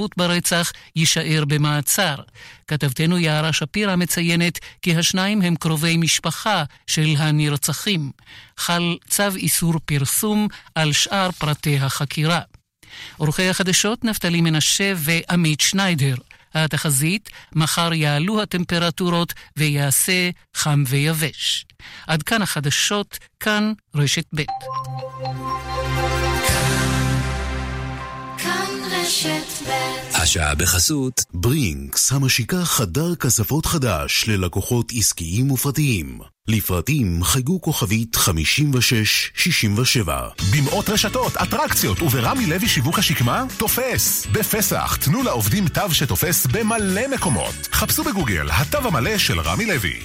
מעורבות ברצח יישאר במעצר. כתבתנו יערה שפירא מציינת כי השניים הם קרובי משפחה של הנרצחים. חל צו איסור פרסום על שאר פרטי החקירה. עורכי החדשות נפתלי מנשה ועמית שניידר. התחזית, מחר יעלו הטמפרטורות ויעשה חם ויבש. עד כאן החדשות, כאן רשת ב'. השעה בחסות ברינקס, המשיקה חדר כספות חדש ללקוחות עסקיים ופרטיים. לפרטים חייגו כוכבית 5667. במאות רשתות, אטרקציות וברמי לוי שיווק השקמה, תופס. בפסח, תנו לעובדים תו שתופס במלא מקומות. חפשו בגוגל, התו המלא של רמי לוי.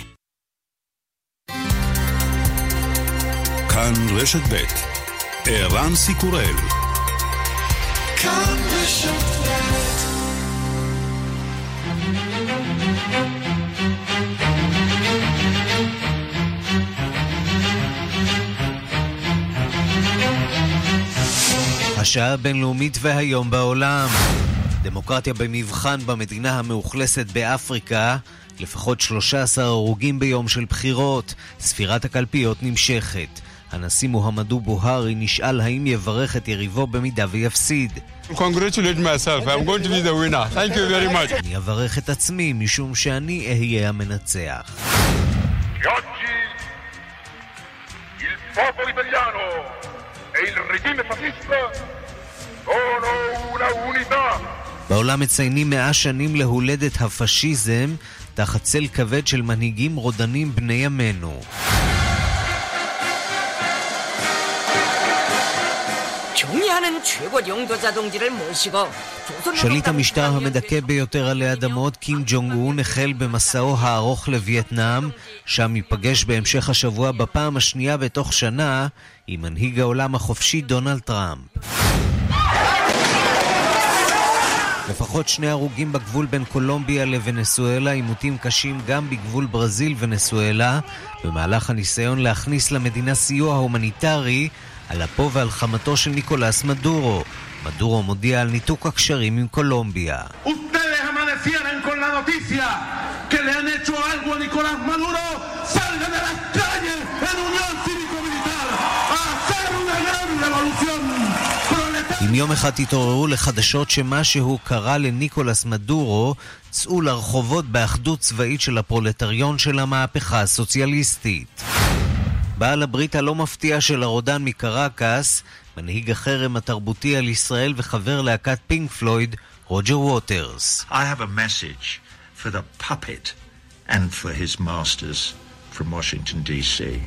כאן רשת ב' ערן סיקורל השעה הבינלאומית והיום בעולם. דמוקרטיה במבחן במדינה המאוכלסת באפריקה. לפחות 13 הרוגים ביום של בחירות. ספירת הקלפיות נמשכת. הנשיא מוחמדו בוהרי נשאל האם יברך את יריבו במידה ויפסיד. אני אברך את עצמי משום שאני אהיה המנצח. בעולם מציינים מאה שנים להולדת הפשיזם תחת צל כבד של מנהיגים רודנים בני ימינו. שליט המשטר המדכא ביותר עלי אדמות, קים ג'ונג און, החל במסעו הארוך לווייטנאם, שם ייפגש בהמשך השבוע בפעם השנייה בתוך שנה עם מנהיג העולם החופשי דונלד טראמפ. לפחות שני הרוגים בגבול בין קולומביה לוונסואלה, עימותים קשים גם בגבול ברזיל ונסואלה, במהלך הניסיון להכניס למדינה סיוע הומניטרי על אפו ועל חמתו של ניקולס מדורו. מדורו מודיע על ניתוק הקשרים עם קולומביה. אם יום אחד תתעוררו לחדשות שמשהו קרה לניקולס מדורו, צאו לרחובות באחדות צבאית של הפרולטריון של המהפכה הסוציאליסטית. בעל הברית הלא מפתיע של הרודן מקרקס, מנהיג החרם התרבותי על ישראל וחבר להקת פינק פלויד, רוג'ר ווטרס. I have a message for the puppet and for his masters from Washington DC.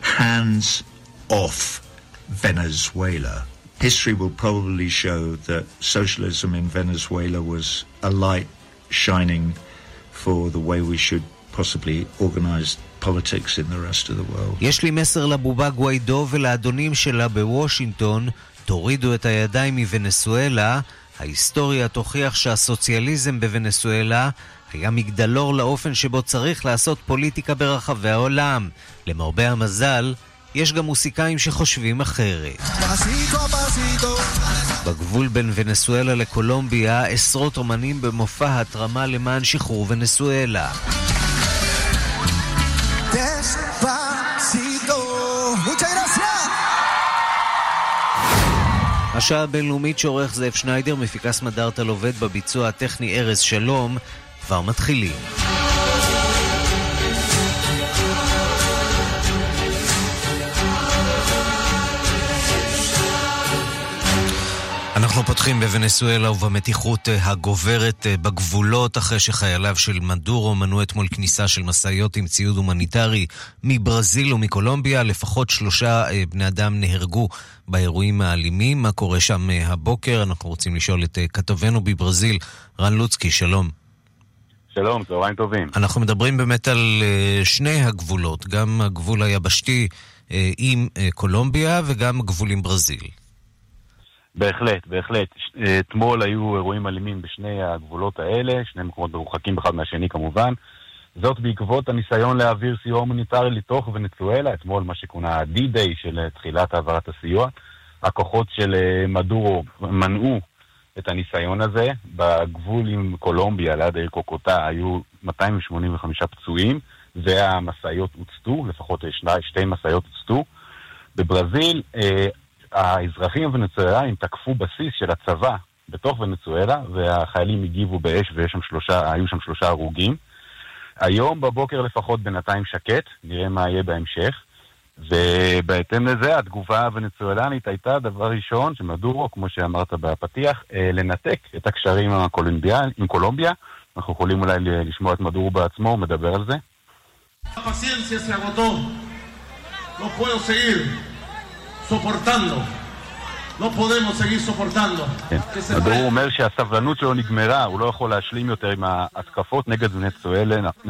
Hands off Venezuela. History will probably show that socialism in Venezuela was a light shining for the way we should possibly organize politics in the rest of the world. יש לי מסר לבובה גוויידו ולאדונים שלה בוושינגטון, תורידו את הידיים מוונסואלה, ההיסטוריה תוכיח שהסוציאליזם בוונסואלה היה מגדלור לאופן שבו צריך לעשות פוליטיקה ברחבי העולם. למרבה המזל, יש גם מוסיקאים שחושבים אחרת. בגבול בין ונסואלה לקולומביה, עשרות אומנים במופע התרמה למען שחרור ונסואלה. השעה הבינלאומית שעורך זאב שניידר, מפיקה סמדארטה לובד בביצוע הטכני ארז שלום, כבר מתחילים. אנחנו פותחים בוונסואלה ובמתיחות אה, הגוברת אה, בגבולות אחרי שחייליו של מדורו מנעו אתמול כניסה של משאיות עם ציוד הומניטרי מברזיל ומקולומביה. לפחות שלושה אה, בני אדם נהרגו באירועים האלימים. מה קורה שם הבוקר? אנחנו רוצים לשאול את כתבנו בברזיל, רן לוצקי, שלום. שלום, צהריים טובים. אנחנו מדברים באמת על שני הגבולות, גם הגבול היבשתי עם קולומביה וגם הגבול עם ברזיל. בהחלט, בהחלט. אתמול היו אירועים אלימים בשני הגבולות האלה, שני מקומות מרוחקים אחד מהשני כמובן. זאת בעקבות הניסיון להעביר סיוע הומניטרי לתוך ונצואלה, אתמול מה שכונה ה-D-Day של תחילת העברת הסיוע. הכוחות של אה, מדורו מנעו את הניסיון הזה. בגבול עם קולומביה, ליד העיר קוקוטה, היו 285 פצועים, והמשאיות הוצתו, לפחות שני, שתי משאיות הוצתו. בברזיל, אה, האזרחים הוונצואלאים תקפו בסיס של הצבא בתוך ונצואלה, והחיילים הגיבו באש והיו שם שלושה הרוגים. היום בבוקר לפחות בינתיים שקט, נראה מה יהיה בהמשך. ובהתאם לזה, התגובה הוונצואלנית הייתה, דבר ראשון, שמדורו, כמו שאמרת בפתיח, אה, לנתק את הקשרים עם קולומביה. אנחנו יכולים אולי לשמוע את מדורו בעצמו, הוא מדבר על זה. No soportando. לא podemos seguir soportando. כן. מדור אומר שהסבלנות שלו נגמרה, הוא לא יכול להשלים יותר עם ההתקפות נגד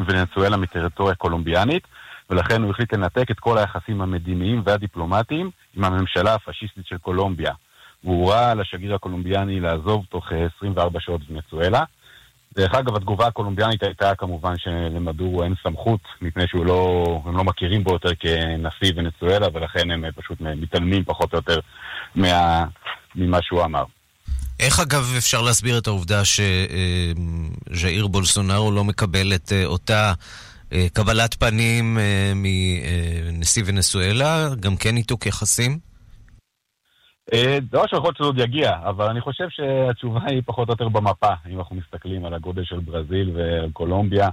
ונצואלה מטריטוריה קולומביאנית, ולכן הוא החליט לנתק את כל היחסים המדיניים והדיפלומטיים עם הממשלה הפשיסטית של קולומביה. והוא הורה לשגריר הקולומביאני לעזוב תוך 24 שעות ונצואלה. דרך אגב, התגובה הקולומביאנית הייתה כמובן שלמדורו אין סמכות, מפני שהם לא, לא מכירים בו יותר כנשיא ונצואלה, ולכן הם פשוט מתעלמים פחות או יותר מה, ממה שהוא אמר. איך אגב אפשר להסביר את העובדה שז'איר בולסונארו לא מקבל את אה, אותה אה, קבלת פנים אה, מנשיא ונצואלה, גם כן ניתוק יחסים? דבר שיכול להיות שזה עוד יגיע, אבל אני חושב שהתשובה היא פחות או יותר במפה, אם אנחנו מסתכלים על הגודל של ברזיל וקולומביה.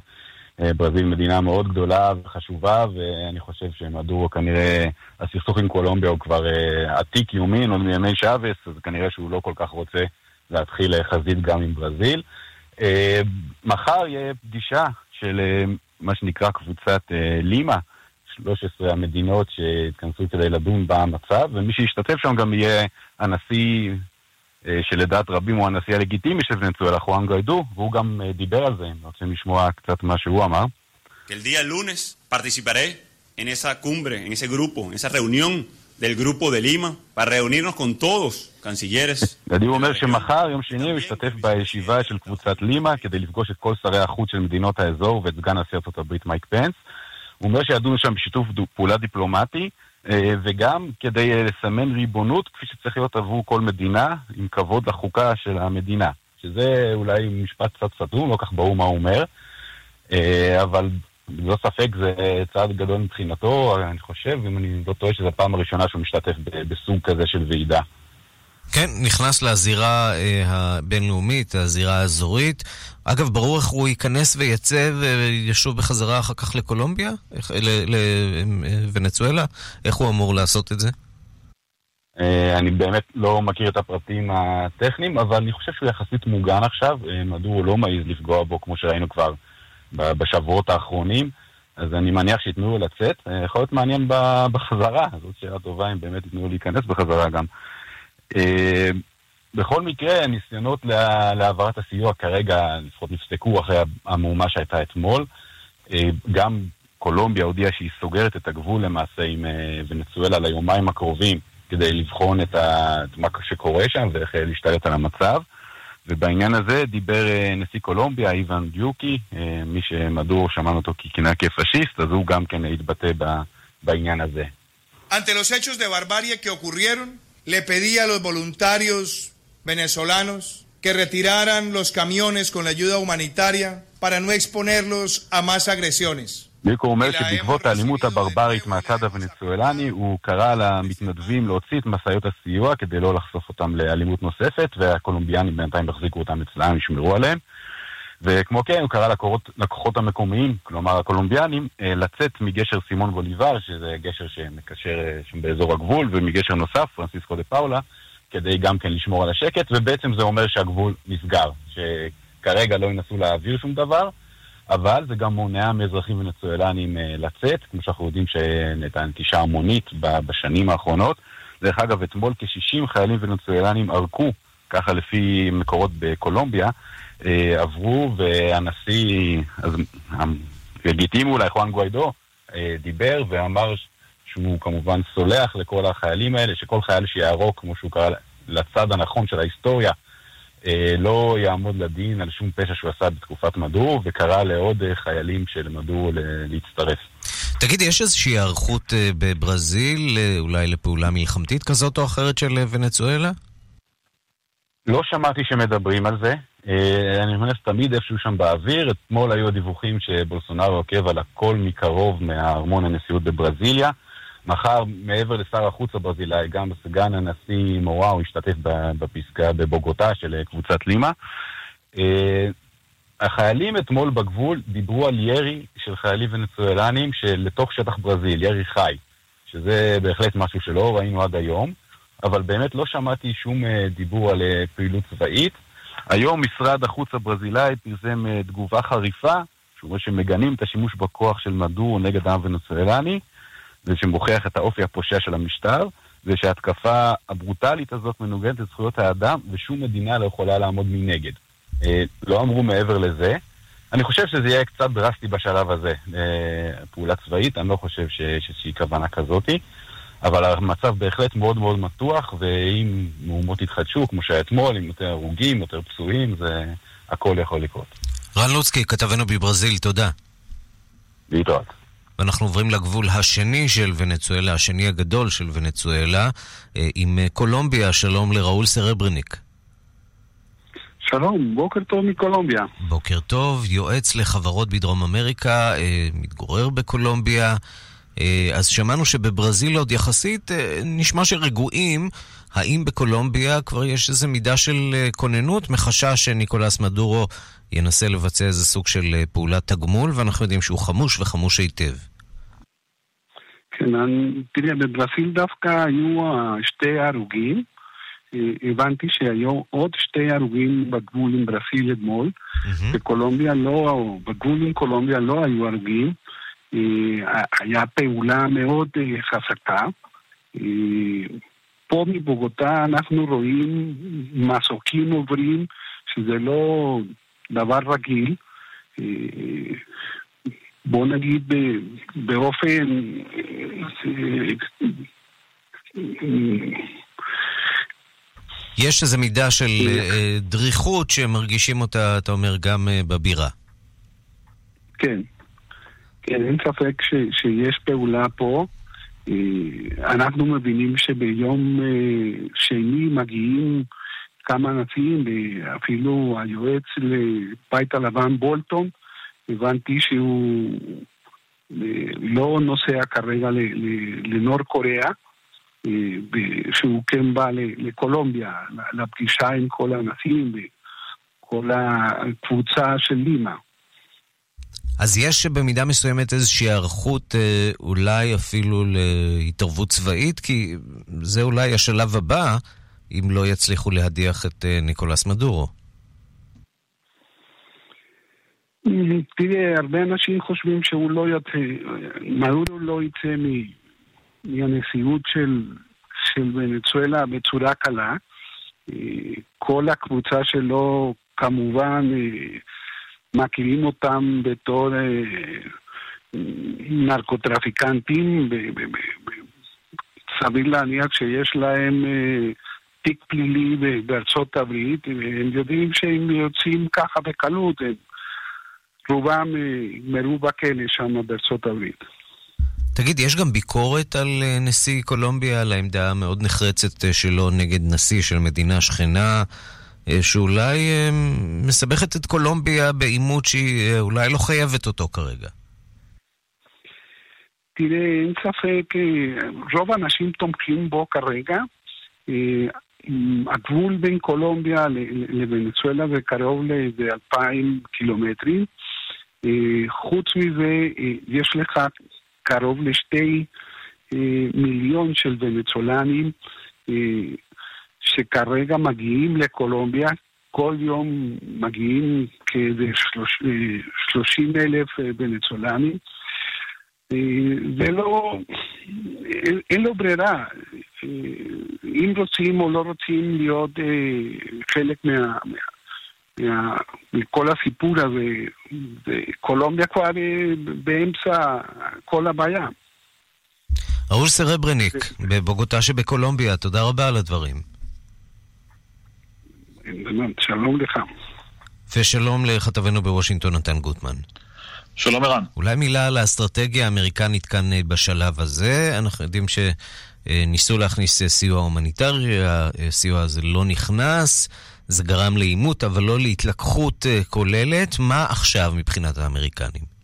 אה, ברזיל מדינה מאוד גדולה וחשובה, ואני חושב שמדורו כנראה, הסכסוך עם קולומביה הוא כבר uh, עתיק יומין, עוד מימי שאבס, אז כנראה שהוא לא כל כך רוצה להתחיל אה, חזית גם עם ברזיל. מחר יהיה פגישה של מה שנקרא קבוצת לימה, 13 המדינות שהתכנסו כדי לדון במצב, ומי שישתתף שם גם יהיה הנשיא שלדעת רבים הוא הנשיא הלגיטימי של ונצואלה, חואן גיידו, והוא גם דיבר על זה, אם רוצים לשמוע קצת מה שהוא אמר. El día lunes participaré en esa cumbre, en ese grupo, en esa reunión del grupo de Lima, para reunirnos con todos, cancilleres. גדי אומר שמחר, יום שני, הוא ישתתף בישיבה של קבוצת לימה כדי לפגוש את כל שרי החוץ של מדינות האזור ואת סגן נשיא ארצות הברית מייק פנס. הוא אומר שידונו שם בשיתוף פעולה דיפלומטי, אה, וגם כדי אה, לסמן ריבונות כפי שצריך להיות עבור כל מדינה, עם כבוד לחוקה של המדינה. שזה אולי משפט קצת סתום, לא כך ברור מה הוא אומר, אה, אבל ללא ספק זה צעד גדול מבחינתו, אני חושב, אם אני לא טועה, שזו הפעם הראשונה שהוא משתתף בסוג כזה של ועידה. כן, נכנס לזירה אה, הבינלאומית, הזירה האזורית. אגב, ברור איך הוא ייכנס ויצא וישוב בחזרה אחר כך לקולומביה? לוונצואלה? איך הוא אמור לעשות את זה? אה, אני באמת לא מכיר את הפרטים הטכניים, אבל אני חושב שהוא יחסית מוגן עכשיו. אה, מדוע הוא לא מעז לפגוע בו, כמו שראינו כבר בשבועות האחרונים. אז אני מניח שייתנו לו לצאת. אה, יכול להיות מעניין בחזרה, זאת שאלה טובה אם באמת ייתנו לו להיכנס בחזרה גם. אה, בכל מקרה, הניסיונות להעברת הסיוע כרגע לפחות נפסקו אחרי המהומה שהייתה אתמול. אה, גם קולומביה הודיעה שהיא סוגרת את הגבול למעשה עם אה, ונצואלה ליומיים הקרובים כדי לבחון את, ה... את מה שקורה שם ואיך להשתלט על המצב. ובעניין הזה דיבר נשיא קולומביה, איוון דיוקי, מי שמדור שמענו אותו ככינאה כפשיסט, אז הוא גם כן התבטא בעניין הזה. Le pedí a los voluntarios venezolanos que retiraran los camiones con la ayuda humanitaria para no exponerlos a más agresiones. מיקו אומר שבעקבות האלימות הברברית מהצד הוונצואלני הוא קרא למתנדבים להוציא את משאיות הסיוע כדי לא לחשוף אותם לאלימות נוספת והקולומביאנים בינתיים יחזיקו אותם אצלם, ישמרו עליהם. וכמו כן הוא קרא לכוחות המקומיים, כלומר הקולומביאנים, אה, לצאת מגשר סימון בוליבר, שזה גשר שמקשר אה, שם באזור הגבול, ומגשר נוסף, פרנסיסקו דה פאולה, כדי גם כן לשמור על השקט, ובעצם זה אומר שהגבול נסגר, שכרגע לא ינסו להעביר שום דבר, אבל זה גם מונע מאזרחים ונצואלנים אה, לצאת, כמו שאנחנו יודעים שהייתה נטישה המונית בשנים האחרונות. דרך אגב, אתמול כ-60 חיילים ונצואלנים ערקו, ככה לפי מקורות בקולומביה, עברו, והנשיא, אז הלגיטימי אולי, חואן גויידו, אה, דיבר ואמר שהוא כמובן סולח לכל החיילים האלה, שכל חייל שיערוק, כמו שהוא קרא, לצד הנכון של ההיסטוריה, אה, לא יעמוד לדין על שום פשע שהוא עשה בתקופת מדור, וקרא לעוד חיילים של מדור להצטרף. תגיד, יש איזושהי היערכות בברזיל, אולי לפעולה מלחמתית כזאת או אחרת של ונצואלה? לא שמעתי שמדברים על זה. אה, אני מניח שתמיד איפשהו שם באוויר. אתמול היו הדיווחים שבולסונארו עוקב על הכל מקרוב מהארמון הנשיאות בברזיליה. מחר, מעבר לשר החוץ הברזילאי, גם סגן הנשיא מוואו השתתף בפסקה בבוגוטה של קבוצת לימה. החיילים אתמול בגבול דיברו על ירי של חיילים ונצואלנים לתוך שטח ברזיל, ירי חי, שזה בהחלט משהו שלא ראינו עד היום, אבל באמת לא שמעתי שום אה, דיבור על אה, פעילות צבאית. היום משרד החוץ הברזילאי פרסם אה, תגובה חריפה, שהוא אומר שמגנים את השימוש בכוח של מדור נגד העם ונצואלני, ושמוכיח את האופי הפושע של המשטר, ושההתקפה הברוטלית הזאת מנוגדת לזכויות האדם, ושום מדינה לא יכולה לעמוד מנגד. אה, לא אמרו מעבר לזה. אני חושב שזה יהיה קצת דרסטי בשלב הזה, אה, פעולה צבאית, אני לא חושב שיש איזושהי כוונה כזאתי, אבל המצב בהחלט מאוד מאוד מתוח, ואם מהומות יתחדשו, כמו שהיה אתמול, עם יותר הרוגים, יותר פצועים, זה הכל יכול לקרות. רן לוצקי, כתבנו בברזיל, תודה. להתראות. ואנחנו עוברים לגבול השני של ונצואלה, השני הגדול של ונצואלה, אה, עם קולומביה, שלום לראול סרברניק. שלום, בוקר טוב מקולומביה. בוקר טוב, יועץ לחברות בדרום אמריקה, אה, מתגורר בקולומביה. אה, אז שמענו שבברזיל עוד יחסית אה, נשמע שרגועים. האם בקולומביה כבר יש איזו מידה של כוננות מחשש שניקולס מדורו ינסה לבצע איזה סוג של פעולת תגמול, ואנחנו יודעים שהוא חמוש וחמוש היטב. כן, תראה, בברזיל דווקא היו שתי הרוגים. הבנתי שהיו עוד שתי הרוגים בגבול עם ברסיל אתמול. Mm-hmm. בקולומביה לא, בגבול עם קולומביה לא היו הרוגים. אה, היה פעולה מאוד אה, חזקה. אה, פה מבוגוטה אנחנו רואים מסוקים עוברים, שזה לא דבר רגיל. בוא נגיד באופן יש איזו מידה של אה, דריכות שמרגישים אותה, אתה אומר, גם אה, בבירה. כן. כן, אין ספק ש, שיש פעולה פה. אה, אנחנו מבינים שביום שני מגיעים כמה אנשים, אפילו היועץ לבית הלבן בולטון, הבנתי שהוא לא נוסע כרגע לנור קוריאה. שהוא כן בא לקולומביה, לפגישה עם כל האנשים וכל הקבוצה של לימה. אז יש במידה מסוימת איזושהי היערכות אה, אולי אפילו להתערבות צבאית? כי זה אולי השלב הבא, אם לא יצליחו להדיח את אה, ניקולס מדורו. תראה, הרבה אנשים חושבים שהוא לא יצא, מדורו לא יצא מהנשיאות של, של ונצואלה בצורה קלה. אה, כל הקבוצה שלו כמובן מכירים אותם בתור אה, נרקוטרפיקנטים, סביר להניח שיש להם תיק פלילי בארצות הברית, והם יודעים שהם יוצאים ככה בקלות, רובם יגמרו בכלא שם בארצות הברית. תגיד, יש גם ביקורת על אה, נשיא קולומביה, על העמדה המאוד נחרצת אה, שלו נגד נשיא של מדינה שכנה, אה, שאולי מסבכת את קולומביה בעימות שהיא אולי לא חייבת אותו כרגע. תראה, אין ספק, רוב האנשים תומכים בו כרגע. הגבול בין קולומביה לוונצואלה זה קרוב ל-2,000 קילומטרים. חוץ מזה, יש לך קרוב לשתי אה, מיליון של ונצולנים אה, שכרגע מגיעים לקולומביה, כל יום מגיעים כ-30 אה, אלף ונצולנים. ולא, אין, אין לו ברירה. אם רוצים או לא רוצים להיות חלק מה, מה, מכל הסיפור הזה, וקולומביה כבר באמצע כל הבעיה. ראול סרברניק, בבוגוטה שבקולומביה, תודה רבה על הדברים. שלום לך. ושלום לכתבנו בוושינגטון, נתן גוטמן. שלום ערן. אולי מילה על האסטרטגיה האמריקנית כאן אה, בשלב הזה. אנחנו יודעים שניסו להכניס סיוע הומניטרי, הסיוע הזה לא נכנס. זה גרם לעימות, אבל לא להתלקחות כוללת. מה עכשיו מבחינת האמריקנים?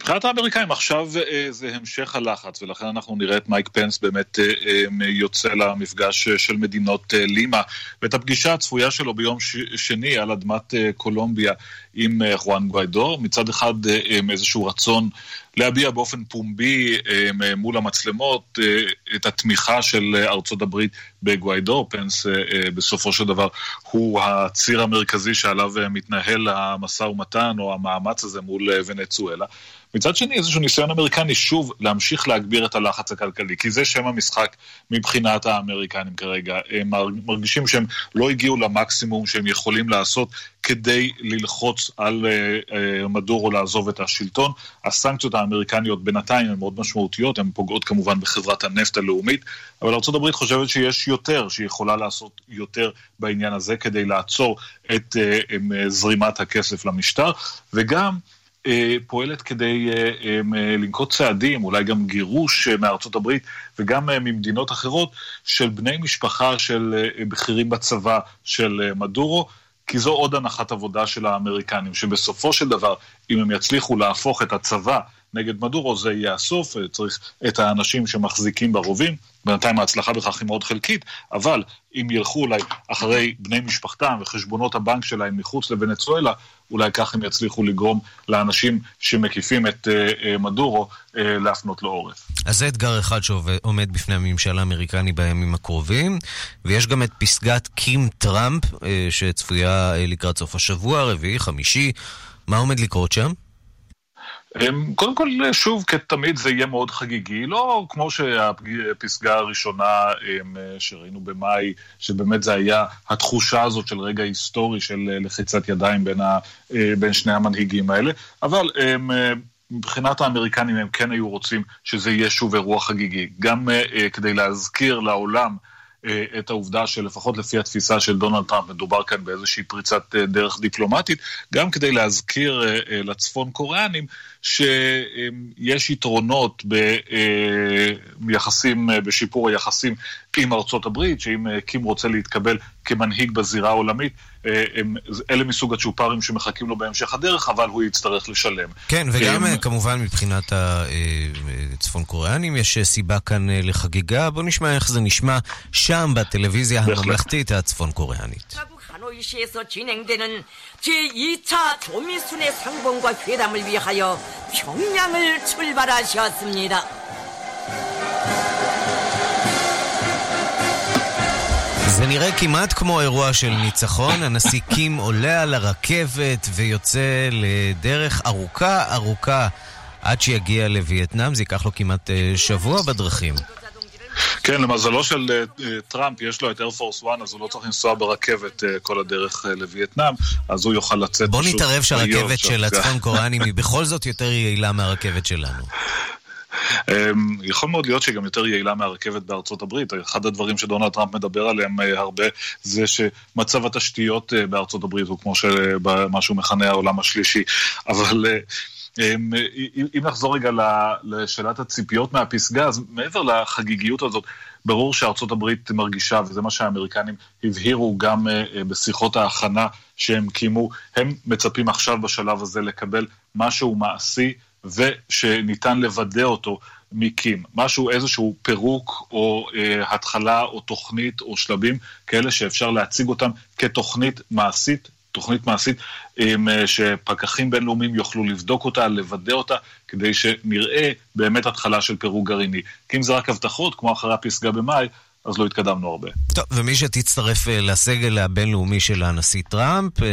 מבחינת האמריקאים עכשיו אה, זה המשך הלחץ, ולכן אנחנו נראה את מייק פנס באמת אה, אה, יוצא למפגש של מדינות לימה, ואת הפגישה הצפויה שלו ביום שני על אדמת קולומביה עם חואן גוויידור. מצד אחד איזשהו רצון להביע באופן פומבי מול המצלמות את התמיכה של ארצות הברית בגוויידור. פנס בסופו של דבר הוא הציר המרכזי שעליו מתנהל המשא ומתן או המאמץ הזה מול ונצואלה. מצד שני, איזשהו ניסיון אמריקני שוב להמשיך להגביר את הלחץ הכלכלי, כי זה שם המשחק מבחינת האמריקנים כרגע. הם מרגישים שהם לא הגיעו למקסימום שהם יכולים לעשות כדי ללחוץ על uh, uh, מדורו לעזוב את השלטון. הסנקציות האמריקניות בינתיים הן מאוד משמעותיות, הן פוגעות כמובן בחברת הנפט הלאומית, אבל ארה"ב חושבת שיש יותר, שהיא יכולה לעשות יותר בעניין הזה כדי לעצור את uh, um, זרימת הכסף למשטר, וגם אה, פועלת כדי אה, אה, לנקוט צעדים, אולי גם גירוש מארצות הברית וגם ממדינות אחרות של בני משפחה של בכירים בצבא של מדורו. כי זו עוד הנחת עבודה של האמריקנים, שבסופו של דבר, אם הם יצליחו להפוך את הצבא נגד מדורו, זה יהיה הסוף, צריך את האנשים שמחזיקים ברובים. בינתיים ההצלחה בכך היא מאוד חלקית, אבל אם ילכו אולי אחרי בני משפחתם וחשבונות הבנק שלהם מחוץ לוונצואלה, אולי כך הם יצליחו לגרום לאנשים שמקיפים את uh, uh, מדורו uh, להפנות לו עורף. אז זה אתגר אחד שעומד בפני הממשל האמריקני בימים הקרובים, ויש גם את פסגת קים טראמפ, uh, שצפויה uh, לקראת סוף השבוע, רביעי, חמישי. מה עומד לקרות שם? קודם כל, שוב, כתמיד זה יהיה מאוד חגיגי, לא כמו שהפסגה הראשונה שראינו במאי, שבאמת זה היה התחושה הזאת של רגע היסטורי של לחיצת ידיים בין, ה, בין שני המנהיגים האלה, אבל הם, מבחינת האמריקנים הם כן היו רוצים שזה יהיה שוב אירוע חגיגי, גם כדי להזכיר לעולם אה, את העובדה שלפחות לפי התפיסה של דונלד טראמפ מדובר כאן באיזושהי פריצת אה, דרך דיפלומטית, גם כדי להזכיר אה, לצפון קוריאנים שיש יתרונות ביחסים, בשיפור היחסים עם ארצות הברית, שאם קים רוצה להתקבל כמנהיג בזירה העולמית, הם, אלה מסוג הצ'ופרים שמחכים לו בהמשך הדרך, אבל הוא יצטרך לשלם. כן, וגם הם... כמובן מבחינת הצפון קוריאנים יש סיבה כאן לחגיגה. בואו נשמע איך זה נשמע שם בטלוויזיה הממלכתית הצפון קוריאנית. 하노이시에서 진행되는 제2차 조미순의 상봉과 회담을 위하여 평양을 출발하셨습니다. זה נראה כמעט כמו אירוע של ניצחון, הנשיא קים עולה על הרכבת ויוצא לדרך ארוכה ארוכה עד שיגיע לווייטנאם, זה ייקח לו כמעט שבוע בדרכים. כן, למזלו של uh, טראמפ, יש לו את איירפורס 1, אז הוא לא צריך לנסוע ברכבת uh, כל הדרך לווייטנאם, אז הוא יוכל לצאת בוא נתערב שהרכבת של הצפון קוריאנים היא בכל זאת יותר יעילה מהרכבת שלנו. Um, יכול מאוד להיות שהיא גם יותר יעילה מהרכבת בארצות הברית. אחד הדברים שדונלד טראמפ מדבר עליהם הרבה זה שמצב התשתיות בארצות הברית הוא כמו מה שהוא מכנה העולם השלישי. אבל... אמ, אם נחזור רגע לשאלת הציפיות מהפסגה, אז מעבר לחגיגיות הזאת, ברור שארצות הברית מרגישה, וזה מה שהאמריקנים הבהירו גם אה, אה, בשיחות ההכנה שהם קיימו, הם מצפים עכשיו בשלב הזה לקבל משהו מעשי ושניתן לוודא אותו מקים. משהו, איזשהו פירוק או אה, התחלה או תוכנית או שלבים כאלה שאפשר להציג אותם כתוכנית מעשית תוכנית מעשית אה, שפקחים בינלאומיים יוכלו לבדוק אותה, לוודא אותה, כדי שנראה באמת התחלה של פירוק גרעיני. כי אם זה רק הבטחות, כמו אחרי הפסגה במאי, אז לא התקדמנו הרבה. טוב, ומי שתצטרף אה, לסגל הבינלאומי של הנשיא טראמפ, אה,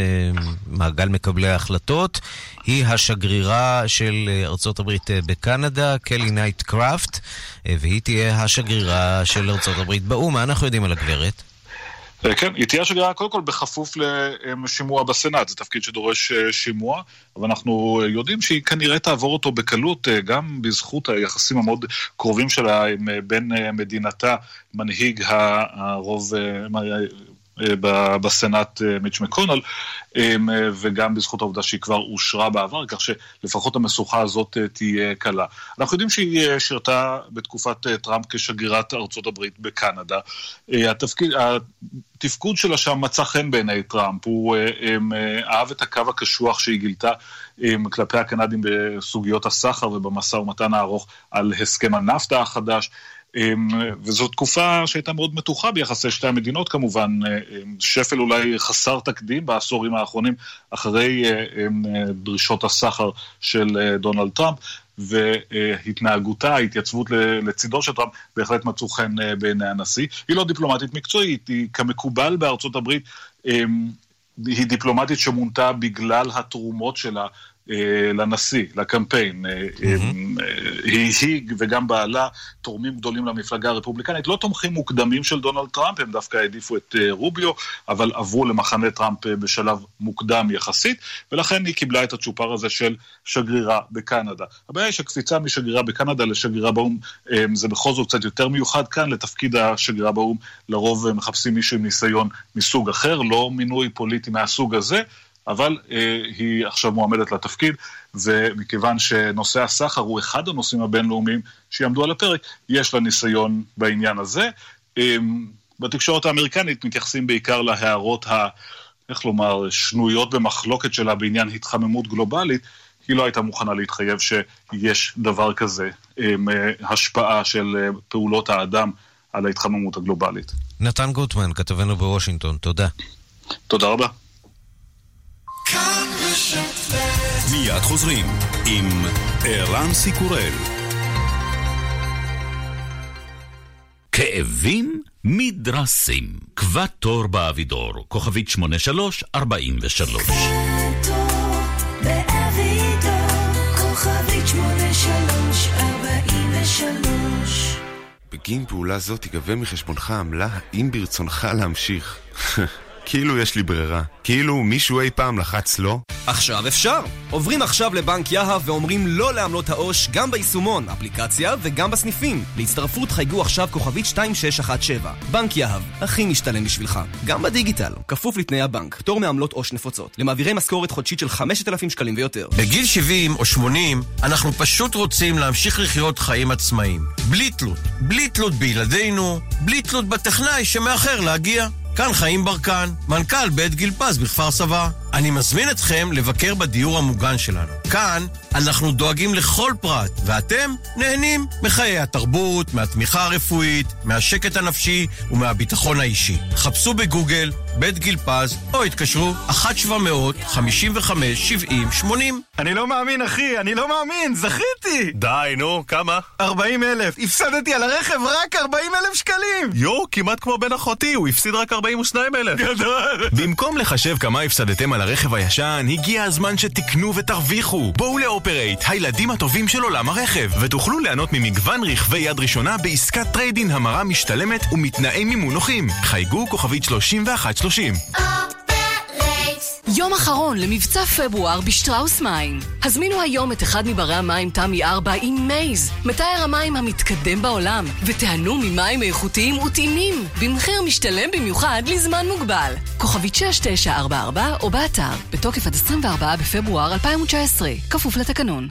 מעגל מקבלי ההחלטות, היא השגרירה של ארצות הברית בקנדה, קלי נייט קראפט, והיא תהיה השגרירה של ארצות הברית באו"ם. מה אנחנו יודעים על הגברת? אה, כן, היא תהיה שגרירה קודם כל בכפוף לשימוע בסנאט, זה תפקיד שדורש אה, שימוע, אבל אנחנו יודעים שהיא כנראה תעבור אותו בקלות, אה, גם בזכות היחסים המאוד קרובים שלה עם בין מדינתה, מנהיג הרוב... בסנאט מיץ' מקונל, וגם בזכות העובדה שהיא כבר אושרה בעבר, כך שלפחות המשוכה הזאת תהיה קלה. אנחנו יודעים שהיא שירתה בתקופת טראמפ כשגרירת ארצות הברית בקנדה. התפקיד, התפקוד שלה שם מצא חן בעיני טראמפ, הוא אהב את הקו הקשוח שהיא גילתה כלפי הקנדים בסוגיות הסחר ובמשא ומתן הארוך על הסכם הנפטה החדש. וזו תקופה שהייתה מאוד מתוחה ביחסי שתי המדינות כמובן, שפל אולי חסר תקדים בעשורים האחרונים אחרי דרישות הסחר של דונלד טראמפ, והתנהגותה, ההתייצבות לצידו של טראמפ, בהחלט מצאו חן בעיני הנשיא. היא לא דיפלומטית מקצועית, היא כמקובל בארצות הברית, היא דיפלומטית שמונתה בגלל התרומות שלה לנשיא, לקמפיין. היא, היא וגם בעלה תורמים גדולים למפלגה הרפובליקנית, לא תומכים מוקדמים של דונלד טראמפ, הם דווקא העדיפו את רוביו, אבל עברו למחנה טראמפ בשלב מוקדם יחסית, ולכן היא קיבלה את הצ'ופר הזה של שגרירה בקנדה. הבעיה היא שקפיצה משגרירה בקנדה לשגרירה באו"ם, זה בכל זאת קצת יותר מיוחד כאן, לתפקיד השגרירה באו"ם לרוב מחפשים מישהו עם ניסיון מסוג אחר, לא מינוי פוליטי מהסוג הזה. אבל אה, היא עכשיו מועמדת לתפקיד, ומכיוון שנושא הסחר הוא אחד הנושאים הבינלאומיים שיעמדו על הפרק, יש לה ניסיון בעניין הזה. אה, בתקשורת האמריקנית מתייחסים בעיקר להערות ה... איך לומר, שנויות במחלוקת שלה בעניין התחממות גלובלית, היא לא הייתה מוכנה להתחייב שיש דבר כזה, אה, השפעה של אה, פעולות האדם על ההתחממות הגלובלית. נתן גוטמן, כתבנו בוושינגטון, תודה. תודה רבה. מיד חוזרים עם ערן סיקורל. כאבים מדרסים. קבע תור באבידור, כוכבית 8343. בגין פעולה זו תיגבה מחשבונך עמלה האם ברצונך להמשיך. כאילו יש לי ברירה. כאילו מישהו אי פעם לחץ לא? עכשיו אפשר! עוברים עכשיו לבנק יהב ואומרים לא לעמלות העו"ש גם ביישומון, אפליקציה וגם בסניפים. להצטרפות חייגו עכשיו כוכבית 2617. בנק יהב, הכי משתלם בשבילך. גם בדיגיטל, כפוף לתנאי הבנק, פטור מעמלות עו"ש נפוצות. למעבירי משכורת חודשית של 5,000 שקלים ויותר. בגיל 70 או 80, אנחנו פשוט רוצים להמשיך לחיות חיים עצמאיים. בלי תלות. בלי תלות בילדינו, בלי תלות בטכנאי שמאחר להגיע. כאן חיים ברקן, מנכ"ל בית גיל פז בכפר סבא. אני מזמין אתכם לבקר בדיור המוגן שלנו. כאן אנחנו דואגים לכל פרט, ואתם נהנים מחיי התרבות, מהתמיכה הרפואית, מהשקט הנפשי ומהביטחון האישי. חפשו בגוגל בית גיל פז, או התקשרו 1-700-55-70-80. אני לא מאמין, אחי, אני לא מאמין, זכיתי! די, נו, כמה? 40 אלף. הפסדתי על הרכב רק 40 אלף שקלים! יואו, כמעט כמו בן אחותי, הוא הפסיד רק 42 אלף. גדול! במקום לחשב כמה הפסדתם על הרכב הישן, הגיע הזמן שתקנו ותרוויחו. בואו לאופרייט, הילדים הטובים של עולם הרכב, ותוכלו ליהנות ממגוון רכבי יד ראשונה בעסקת trade-in המרה משתלמת ומתנאי מימון נוחים. חייגו כוכבית 3130. יום אחרון למבצע פברואר בשטראוס מים. הזמינו היום את אחד מברי המים תמי 4 עם מייז, מתאר המים המתקדם בעולם, ותיהנו ממים איכותיים וטעימים, במחיר משתלם במיוחד לזמן מוגבל. כוכבית 6944 או באתר, בתוקף עד 24 בפברואר 2019, כפוף לתקנון.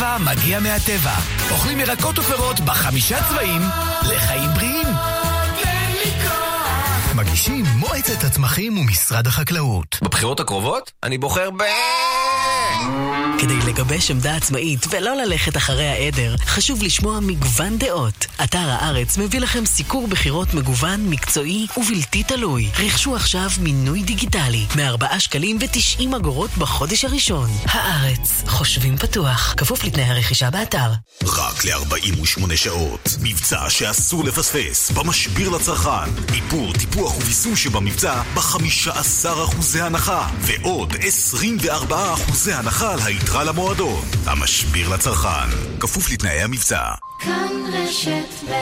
הצבע מגיע מהטבע. אוכלים ירקות ופירות בחמישה צבעים לחיים בריאים. מגישים מועצת הצמחים ומשרד החקלאות. בבחירות הקרובות אני בוחר ב... כדי לגבש עמדה עצמאית ולא ללכת אחרי העדר, חשוב לשמוע מגוון דעות. אתר הארץ מביא לכם סיקור בחירות מגוון, מקצועי ובלתי תלוי. רכשו עכשיו מינוי דיגיטלי, מ-4 שקלים ו-90 אגורות בחודש הראשון. הארץ, חושבים פתוח, כפוף לתנאי הרכישה באתר. רק ל-48 שעות. מבצע שאסור לפספס, במשביר לצרכן. איפור, טיפוח וביסום שבמבצע ב-15% הנחה, ועוד 24% הנחה על היתרה למועדון. המשביר לצרכן, כפוף לתנאי המבצע. כאן רשת ב'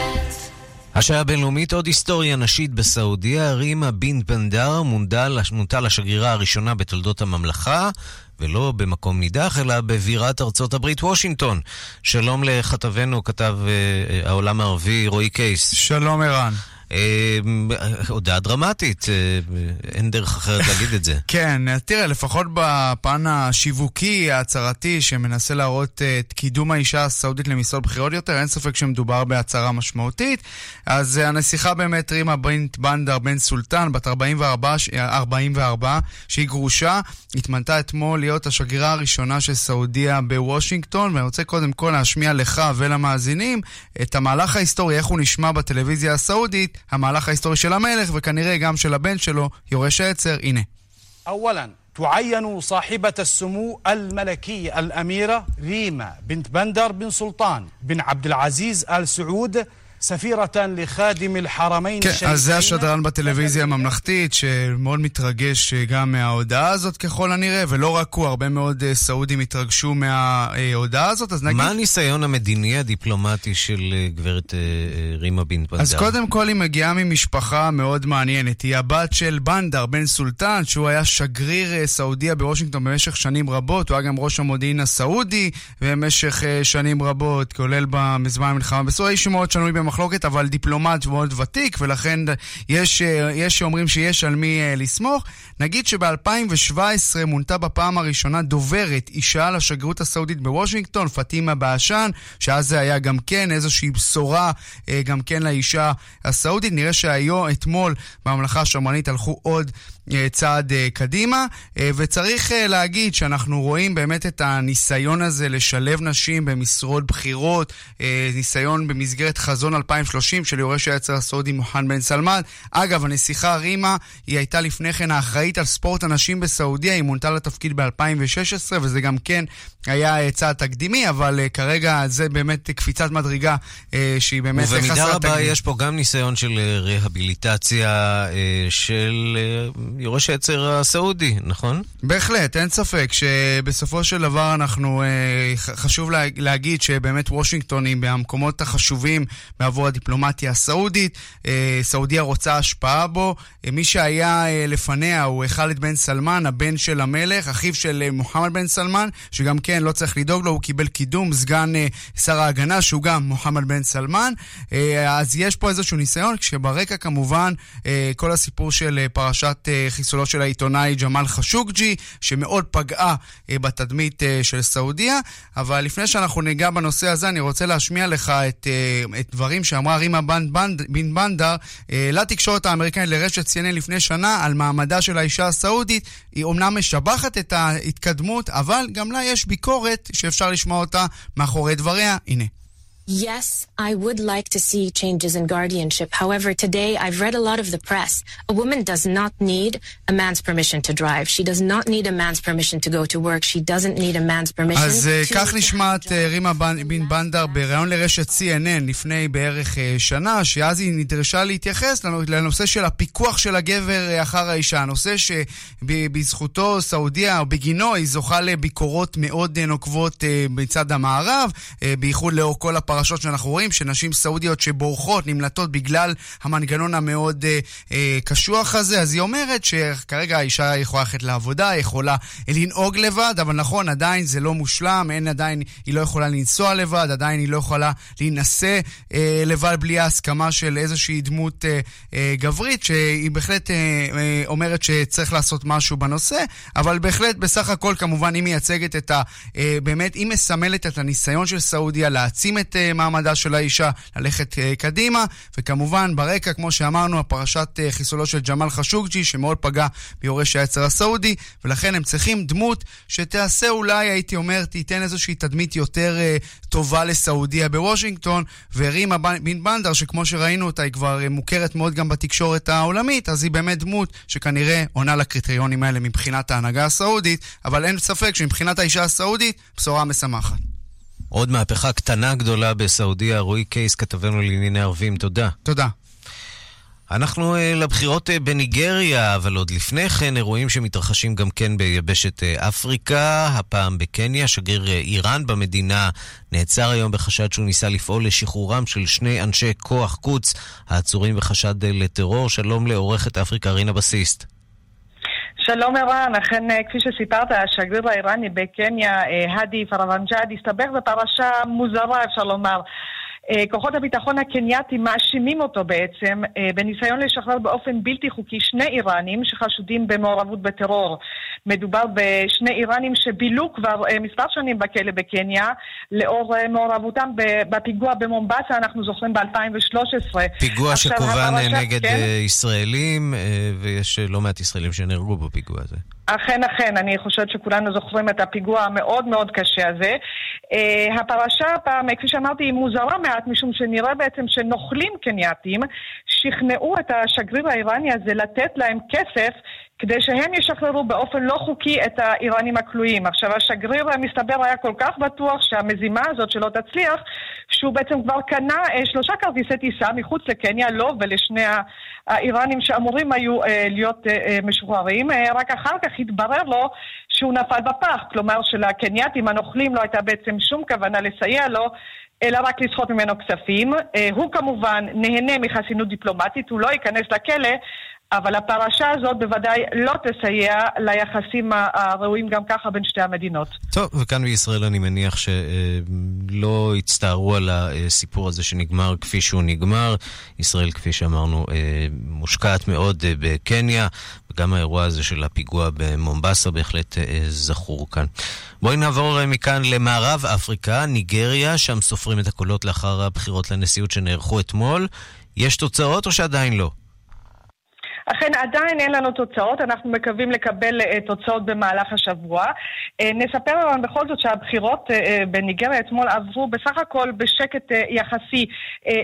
השעה הבינלאומית, עוד היסטוריה נשית בסעודיה, רימה בינט בנדר מונתה לשגרירה הראשונה בתולדות הממלכה, ולא במקום נידח, אלא בבירת ארצות הברית, וושינגטון. שלום לכתבנו, כתב uh, העולם הערבי, רועי קייס. שלום ערן. אה, הודעה דרמטית, אה, אין דרך אחרת להגיד את זה. כן, תראה, לפחות בפן השיווקי, ההצהרתי, שמנסה להראות אה, את קידום האישה הסעודית למשרות בכירות יותר, אין ספק שמדובר בהצהרה משמעותית. אז הנסיכה באמת רימה בנט בנדר בן סולטן, בת 44, 44, שהיא גרושה, התמנתה אתמול להיות השגרירה הראשונה של סעודיה בוושינגטון, ואני רוצה קודם כל להשמיע לך ולמאזינים את המהלך ההיסטורי, איך הוא נשמע בטלוויזיה הסעודית. המהלך ההיסטורי של המלך, וכנראה גם של הבן שלו, יורש העצר. הנה. أولا تعين صاحبة السمو الملكية الأميرة ريما بنت بندر بن سلطان بن عبد العزيز آل سعود ספירתן לחאדים אל-חרמיין כן, אז זה השדרן בטלוויזיה הממלכתית, שמאוד מתרגש גם מההודעה הזאת ככל הנראה, ולא רק הוא, הרבה מאוד אה, סעודים התרגשו מההודעה הזאת, אז נגיד... מה הניסיון המדיני הדיפלומטי של אה, גברת אה, רימה בינט בנדר? אז קודם כל היא מגיעה ממשפחה מאוד מעניינת. היא הבת של בנדר, בן סולטן, שהוא היה שגריר סעודיה בוושינגטון במשך שנים רבות, הוא היה גם ראש המודיעין הסעודי במשך שנים רבות, כולל בזמן המלחמה בסוריה, איש מאוד שנוי במחלוקת, אבל דיפלומט מאוד ותיק, ולכן יש, יש שאומרים שיש על מי אה, לסמוך. נגיד שב-2017 מונתה בפעם הראשונה דוברת, אישה לשגרירות הסעודית בוושינגטון, פטימה באשן, שאז זה היה גם כן איזושהי בשורה אה, גם כן לאישה הסעודית. נראה שהיום, אתמול, בממלכה השמרנית הלכו עוד אה, צעד קדימה, וצריך להגיד שאנחנו רואים באמת את הניסיון הזה לשלב נשים במשרות בכירות, ניסיון במסגרת חזון 2030 של יורש העצר הסעודי מוחמד בן סלמן. אגב, הנסיכה רימה, היא הייתה לפני כן האחראית על ספורט הנשים בסעודיה, היא מונתה לתפקיד ב-2016, וזה גם כן היה צעד תקדימי, אבל כרגע זה באמת קפיצת מדרגה שהיא באמת חסרת תקדים. ובמידה רבה יש פה גם ניסיון של רהביליטציה של יורש העצר הסעודי, נכון? בהחלט, אין ספק שבסופו של דבר אנחנו, uh, חשוב לה, להגיד שבאמת וושינגטון היא מהמקומות החשובים בעבור הדיפלומטיה הסעודית. אה, סעודיה רוצה השפעה בו. אה, מי שהיה אה, לפניה הוא ח'אלד בן סלמן, הבן של המלך, אחיו של מוחמד בן סלמן, שגם כן לא צריך לדאוג לו, הוא קיבל קידום, סגן שר ההגנה, שהוא גם מוחמד בן סלמן. אז יש פה איזשהו ניסיון, כשברקע כמובן כל הסיפור של פרשת חיסולו של העיתונאי ג'מאל חשוקג'י, שמאוד פגעה בתדמית של סעודיה. אבל לפני שאנחנו ניגע בנושא הזה, אני רוצה להשמיע לך את, את דברים שאמרה רימה בן בנדר אה, לתקשורת האמריקנית לרשת CNN לפני שנה על מעמדה של האישה הסעודית. היא אומנם משבחת את ההתקדמות, אבל גם לה יש ביקורת שאפשר לשמוע אותה מאחורי דבריה. הנה. Yes, I would like to see changes in guardianship. However, today I've read a lot of the press. A woman does not need a man's permission to drive. She does not need a man's permission to go to work. She doesn't need a man's permission אז to... כך נשמעת רימה בן בנדר בריאיון לרשת CNN לפני בערך שנה, שאז היא נדרשה להתייחס לנושא של הפיקוח של הגבר אחר האישה. הנושא שבזכותו סעודיה, או בגינו, היא זוכה לביקורות מאוד נוקבות מצד המערב, בייחוד לאור כל הפרשה. הפרשות שאנחנו רואים, שנשים סעודיות שבורחות, נמלטות בגלל המנגנון המאוד אה, אה, קשוח הזה, אז היא אומרת שכרגע האישה יכולה ללכת לעבודה, יכולה לנהוג לבד, אבל נכון, עדיין זה לא מושלם, אין עדיין, היא לא יכולה לנסוע לבד, עדיין היא לא יכולה להינשא אה, לבד בלי ההסכמה של איזושהי דמות אה, אה, גברית, שהיא בהחלט אה, אה, אומרת שצריך לעשות משהו בנושא, אבל בהחלט, בסך הכל, כמובן, היא מייצגת את ה... אה, באמת, היא מסמלת את הניסיון של סעודיה להעצים את... אה, מעמדה של האישה, ללכת אה, קדימה, וכמובן ברקע, כמו שאמרנו, הפרשת אה, חיסולו של ג'מאל חשוקג'י, שמאוד פגע ביורש העצר הסעודי, ולכן הם צריכים דמות שתעשה אולי, הייתי אומר, תיתן איזושהי תדמית יותר uh, טובה לסעודיה בוושינגטון, ורימה בן בנדר, שכמו שראינו אותה, היא כבר מוכרת מאוד גם בתקשורת העולמית, אז היא באמת דמות שכנראה עונה לקריטריונים האלה מבחינת ההנהגה הסעודית, אבל אין ספק שמבחינת האישה הסעודית, בשורה משמחת. עוד מהפכה קטנה גדולה בסעודיה, רועי קייס, כתבנו לענייני ערבים, תודה. תודה. אנחנו אה, לבחירות אה, בניגריה, אבל עוד לפני כן אירועים שמתרחשים גם כן ביבשת אה, אפריקה, הפעם בקניה. שגריר איראן במדינה נעצר היום בחשד שהוא ניסה לפעול לשחרורם של שני אנשי כוח קוץ העצורים בחשד לטרור. שלום לעורכת אפריקה רינה בסיסט. שלום ערן, אכן כפי שסיפרת, השגריר האיראני בקניה, האדי פרוונג'אד, הסתבך בפרשה מוזרה, אפשר לומר. אה, כוחות הביטחון הקנייתים מאשימים אותו בעצם אה, בניסיון לשחרר באופן בלתי חוקי שני איראנים שחשודים במעורבות בטרור. מדובר בשני איראנים שבילו כבר אה, מספר שנים בכלא בקניה לאור מעורבותם בפיגוע במומבסה, אנחנו זוכרים ב-2013. פיגוע שכוון נגד כן? ישראלים, ויש לא מעט ישראלים שנהרגו בפיגוע הזה. אכן, אכן, אני חושבת שכולנו זוכרים את הפיגוע המאוד מאוד קשה הזה. Uh, הפרשה הפעם, כפי שאמרתי, היא מוזרה מעט, משום שנראה בעצם שנוכלים קנייתים שכנעו את השגריר האיראני הזה לתת להם כסף כדי שהם ישחררו באופן לא חוקי את האיראנים הכלואים. עכשיו, השגריר המסתבר היה כל כך בטוח שהמזימה הזאת שלא תצליח, שהוא בעצם כבר קנה אה, שלושה כרטיסי טיסה מחוץ לקניה, לו ולשני האיראנים שאמורים היו אה, להיות אה, משוחררים. רק אחר כך התברר לו שהוא נפל בפח, כלומר שלקנייתים הנוכלים לא הייתה בעצם שום כוונה לסייע לו. אלא רק לסחוט ממנו כספים. הוא כמובן נהנה מחסינות דיפלומטית, הוא לא ייכנס לכלא, אבל הפרשה הזאת בוודאי לא תסייע ליחסים הראויים גם ככה בין שתי המדינות. טוב, וכאן בישראל אני מניח שלא יצטערו על הסיפור הזה שנגמר כפי שהוא נגמר. ישראל, כפי שאמרנו, מושקעת מאוד בקניה, וגם האירוע הזה של הפיגוע במומבסה בהחלט זכור כאן. בואי נעבור מכאן למערב אפריקה, ניגריה, שם סופרים את הקולות לאחר הבחירות לנשיאות שנערכו אתמול. יש תוצאות או שעדיין לא? אכן, עדיין אין לנו תוצאות, אנחנו מקווים לקבל uh, תוצאות במהלך השבוע. Uh, נספר לנו בכל זאת שהבחירות uh, בניגריה אתמול עברו בסך הכל בשקט יחסי.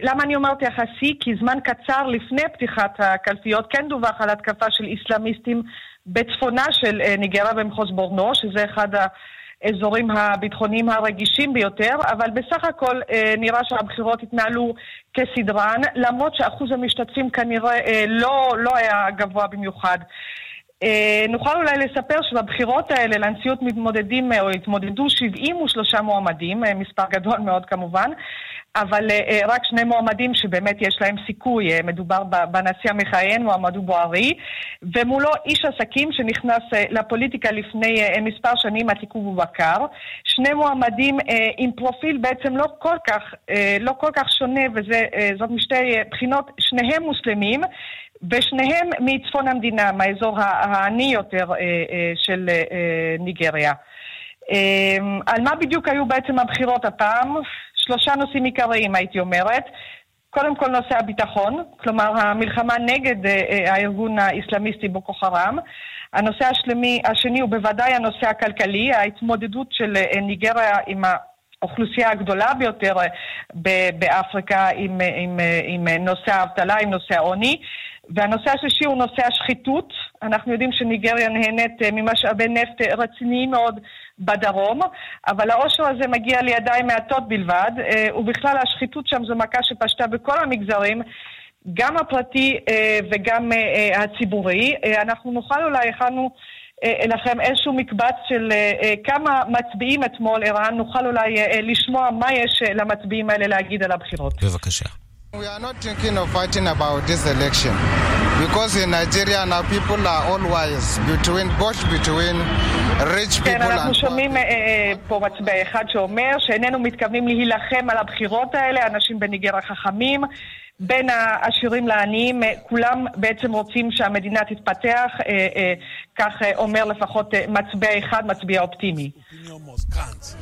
למה אני אומרת יחסי? כי זמן קצר לפני פתיחת הקלפיות כן דווח על התקפה של איסלאמיסטים בצפונה של ניגריה במחוז בורנו, שזה אחד ה... האזורים הביטחוניים הרגישים ביותר, אבל בסך הכל אה, נראה שהבחירות התנהלו כסדרן, למרות שאחוז המשתתפים כנראה אה, לא, לא היה גבוה במיוחד. אה, נוכל אולי לספר שבבחירות האלה לנשיאות מתמודדים או התמודדו 73 מועמדים, אה, מספר גדול מאוד כמובן, אבל אה, רק שני מועמדים שבאמת יש להם סיכוי, מדובר בנשיא המכהן, מועמד בוארי, ומולו איש עסקים שנכנס לפוליטיקה לפני מספר שנים, עתיקו בובקר. שני מועמדים עם פרופיל בעצם לא כל כך, לא כל כך שונה, וזאת משתי בחינות, שניהם מוסלמים. ושניהם מצפון המדינה, מהאזור העני יותר אה, אה, של אה, ניגריה. על מה בדיוק היו בעצם הבחירות הפעם? שלושה נושאים עיקריים, הייתי אומרת. קודם כל נושא הביטחון, כלומר המלחמה נגד הארגון האסלאמיסטי בוקו חרם. הנושא השלמי, השני הוא בוודאי הנושא הכלכלי, ההתמודדות של ניגריה עם האוכלוסייה הגדולה ביותר באפריקה עם, עם, עם נושא האבטלה, עם נושא העוני. והנושא השלישי הוא נושא השחיתות. אנחנו יודעים שניגריה נהנית אה, ממשאבי נפט אה, רציניים מאוד בדרום, אבל העושר הזה מגיע לידיים מעטות בלבד, אה, ובכלל השחיתות שם זו מכה שפשטה בכל המגזרים. גם הפרטי וגם הציבורי. אנחנו נוכל אולי, הכנו לכם איזשהו מקבץ של כמה מצביעים אתמול, ערן, נוכל אולי לשמוע מה יש למצביעים האלה להגיד על הבחירות. בבקשה. We are not thinking of fighting about this election because in Nigeria now people are all wise between both between rich people כן, אנחנו שומעים פה מצביע אחד שאומר שאיננו מתכוונים להילחם על הבחירות האלה, אנשים בניגריה חכמים. בין העשירים לעניים, כולם בעצם רוצים שהמדינה תתפתח, כך אומר לפחות מצביע אחד, מצביע אופטימי.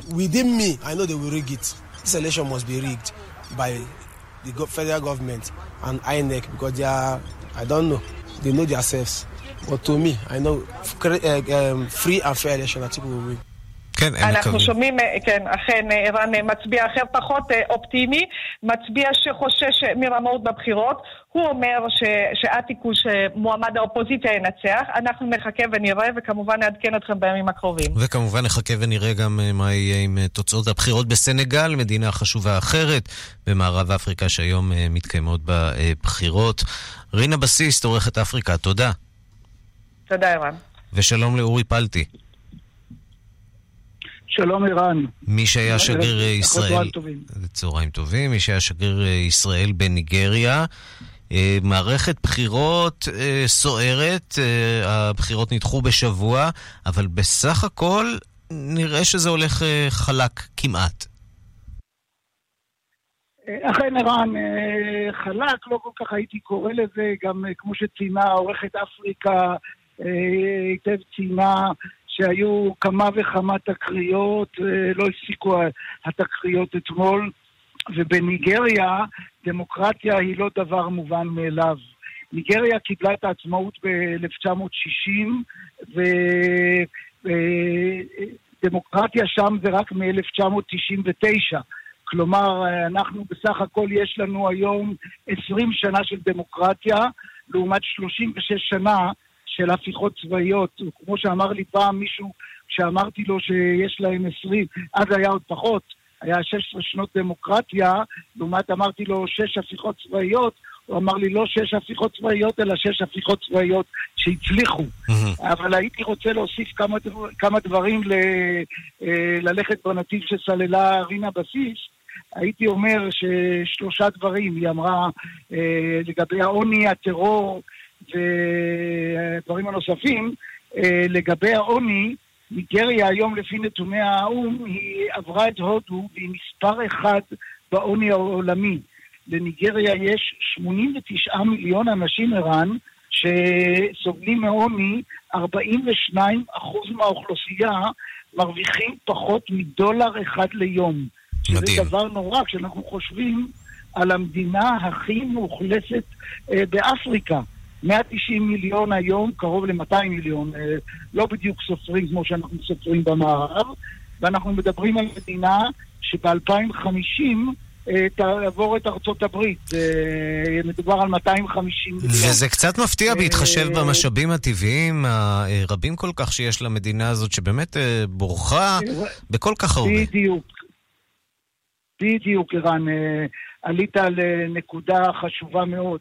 Within me, I know they will rig it. This election must be rigged by the federal government and INEC because they are, I don't know, they know themselves. But to me, I know eh, um, free and fair election, will win. כן, אין אנחנו שומעים, כן, אכן, ערן מצביע אחר פחות אופטימי, מצביע שחושש מרמאות בבחירות. הוא אומר ש, שאטיק הוא שמועמד האופוזיציה ינצח. אנחנו נחכה ונראה, וכמובן נעדכן אתכם בימים הקרובים. וכמובן נחכה ונראה גם אה, מה יהיה עם אה, תוצאות הבחירות בסנגל, מדינה חשובה אחרת במערב אפריקה שהיום אה, מתקיימות בה בחירות. רינה בסיסט, עורכת אפריקה, תודה. תודה, ערן. ושלום לאורי פלטי. שלום ערן. מי שהיה שגריר ישראל... צהריים טובים. מי שהיה שגריר ישראל בניגריה. אה, מערכת בחירות אה, סוערת, אה, הבחירות נדחו בשבוע, אבל בסך הכל נראה שזה הולך חלק כמעט. אכן ערן, חלק, לא כל כך הייתי קורא לזה, גם כמו שציינה עורכת אפריקה, היטב ציינה שהיו כמה וכמה תקריות, לא הפסיקו התקריות אתמול. ובניגריה דמוקרטיה היא לא דבר מובן מאליו. ניגריה קיבלה את העצמאות ב-1960, ודמוקרטיה שם זה רק מ-1999. כלומר, אנחנו בסך הכל יש לנו היום 20 שנה של דמוקרטיה, לעומת 36 שנה של הפיכות צבאיות. כמו שאמר לי פעם מישהו, שאמרתי לו שיש להם 20, אז היה עוד פחות, היה 16 שנות דמוקרטיה, לעומת אמרתי לו שש הפיכות צבאיות, הוא אמר לי לא שש הפיכות צבאיות, אלא שש הפיכות צבאיות שהצליחו. אבל הייתי רוצה להוסיף כמה, כמה דברים ל, אה, ללכת בנתיב שסללה רינה בסיס. הייתי אומר ששלושה דברים, היא אמרה אה, לגבי העוני, הטרור ודברים הנוספים. אה, לגבי העוני, ניגריה היום לפי נתוני האו"ם היא עברה את הודו והיא מספר אחד בעוני העולמי. לניגריה יש 89 מיליון אנשים, ערן, שסובלים מעוני, 42 אחוז מהאוכלוסייה מרוויחים פחות מדולר אחד ליום. מדהים. שזה דבר נורא כשאנחנו חושבים על המדינה הכי מאוכלסת אה, באפריקה. 190 מיליון היום, קרוב ל-200 מיליון, אה, לא בדיוק סופרים כמו שאנחנו סופרים במערב, ואנחנו מדברים על מדינה שב-2050 אה, תעבור את ארצות הברית. אה, מדובר על 250 מיליון. וזה קצת מפתיע בהתחשב במשאבים הטבעיים הרבים כל כך שיש למדינה הזאת, שבאמת בורחה בכל כך הרבה. בדיוק. בדיוק, ערן. עלית על נקודה חשובה מאוד.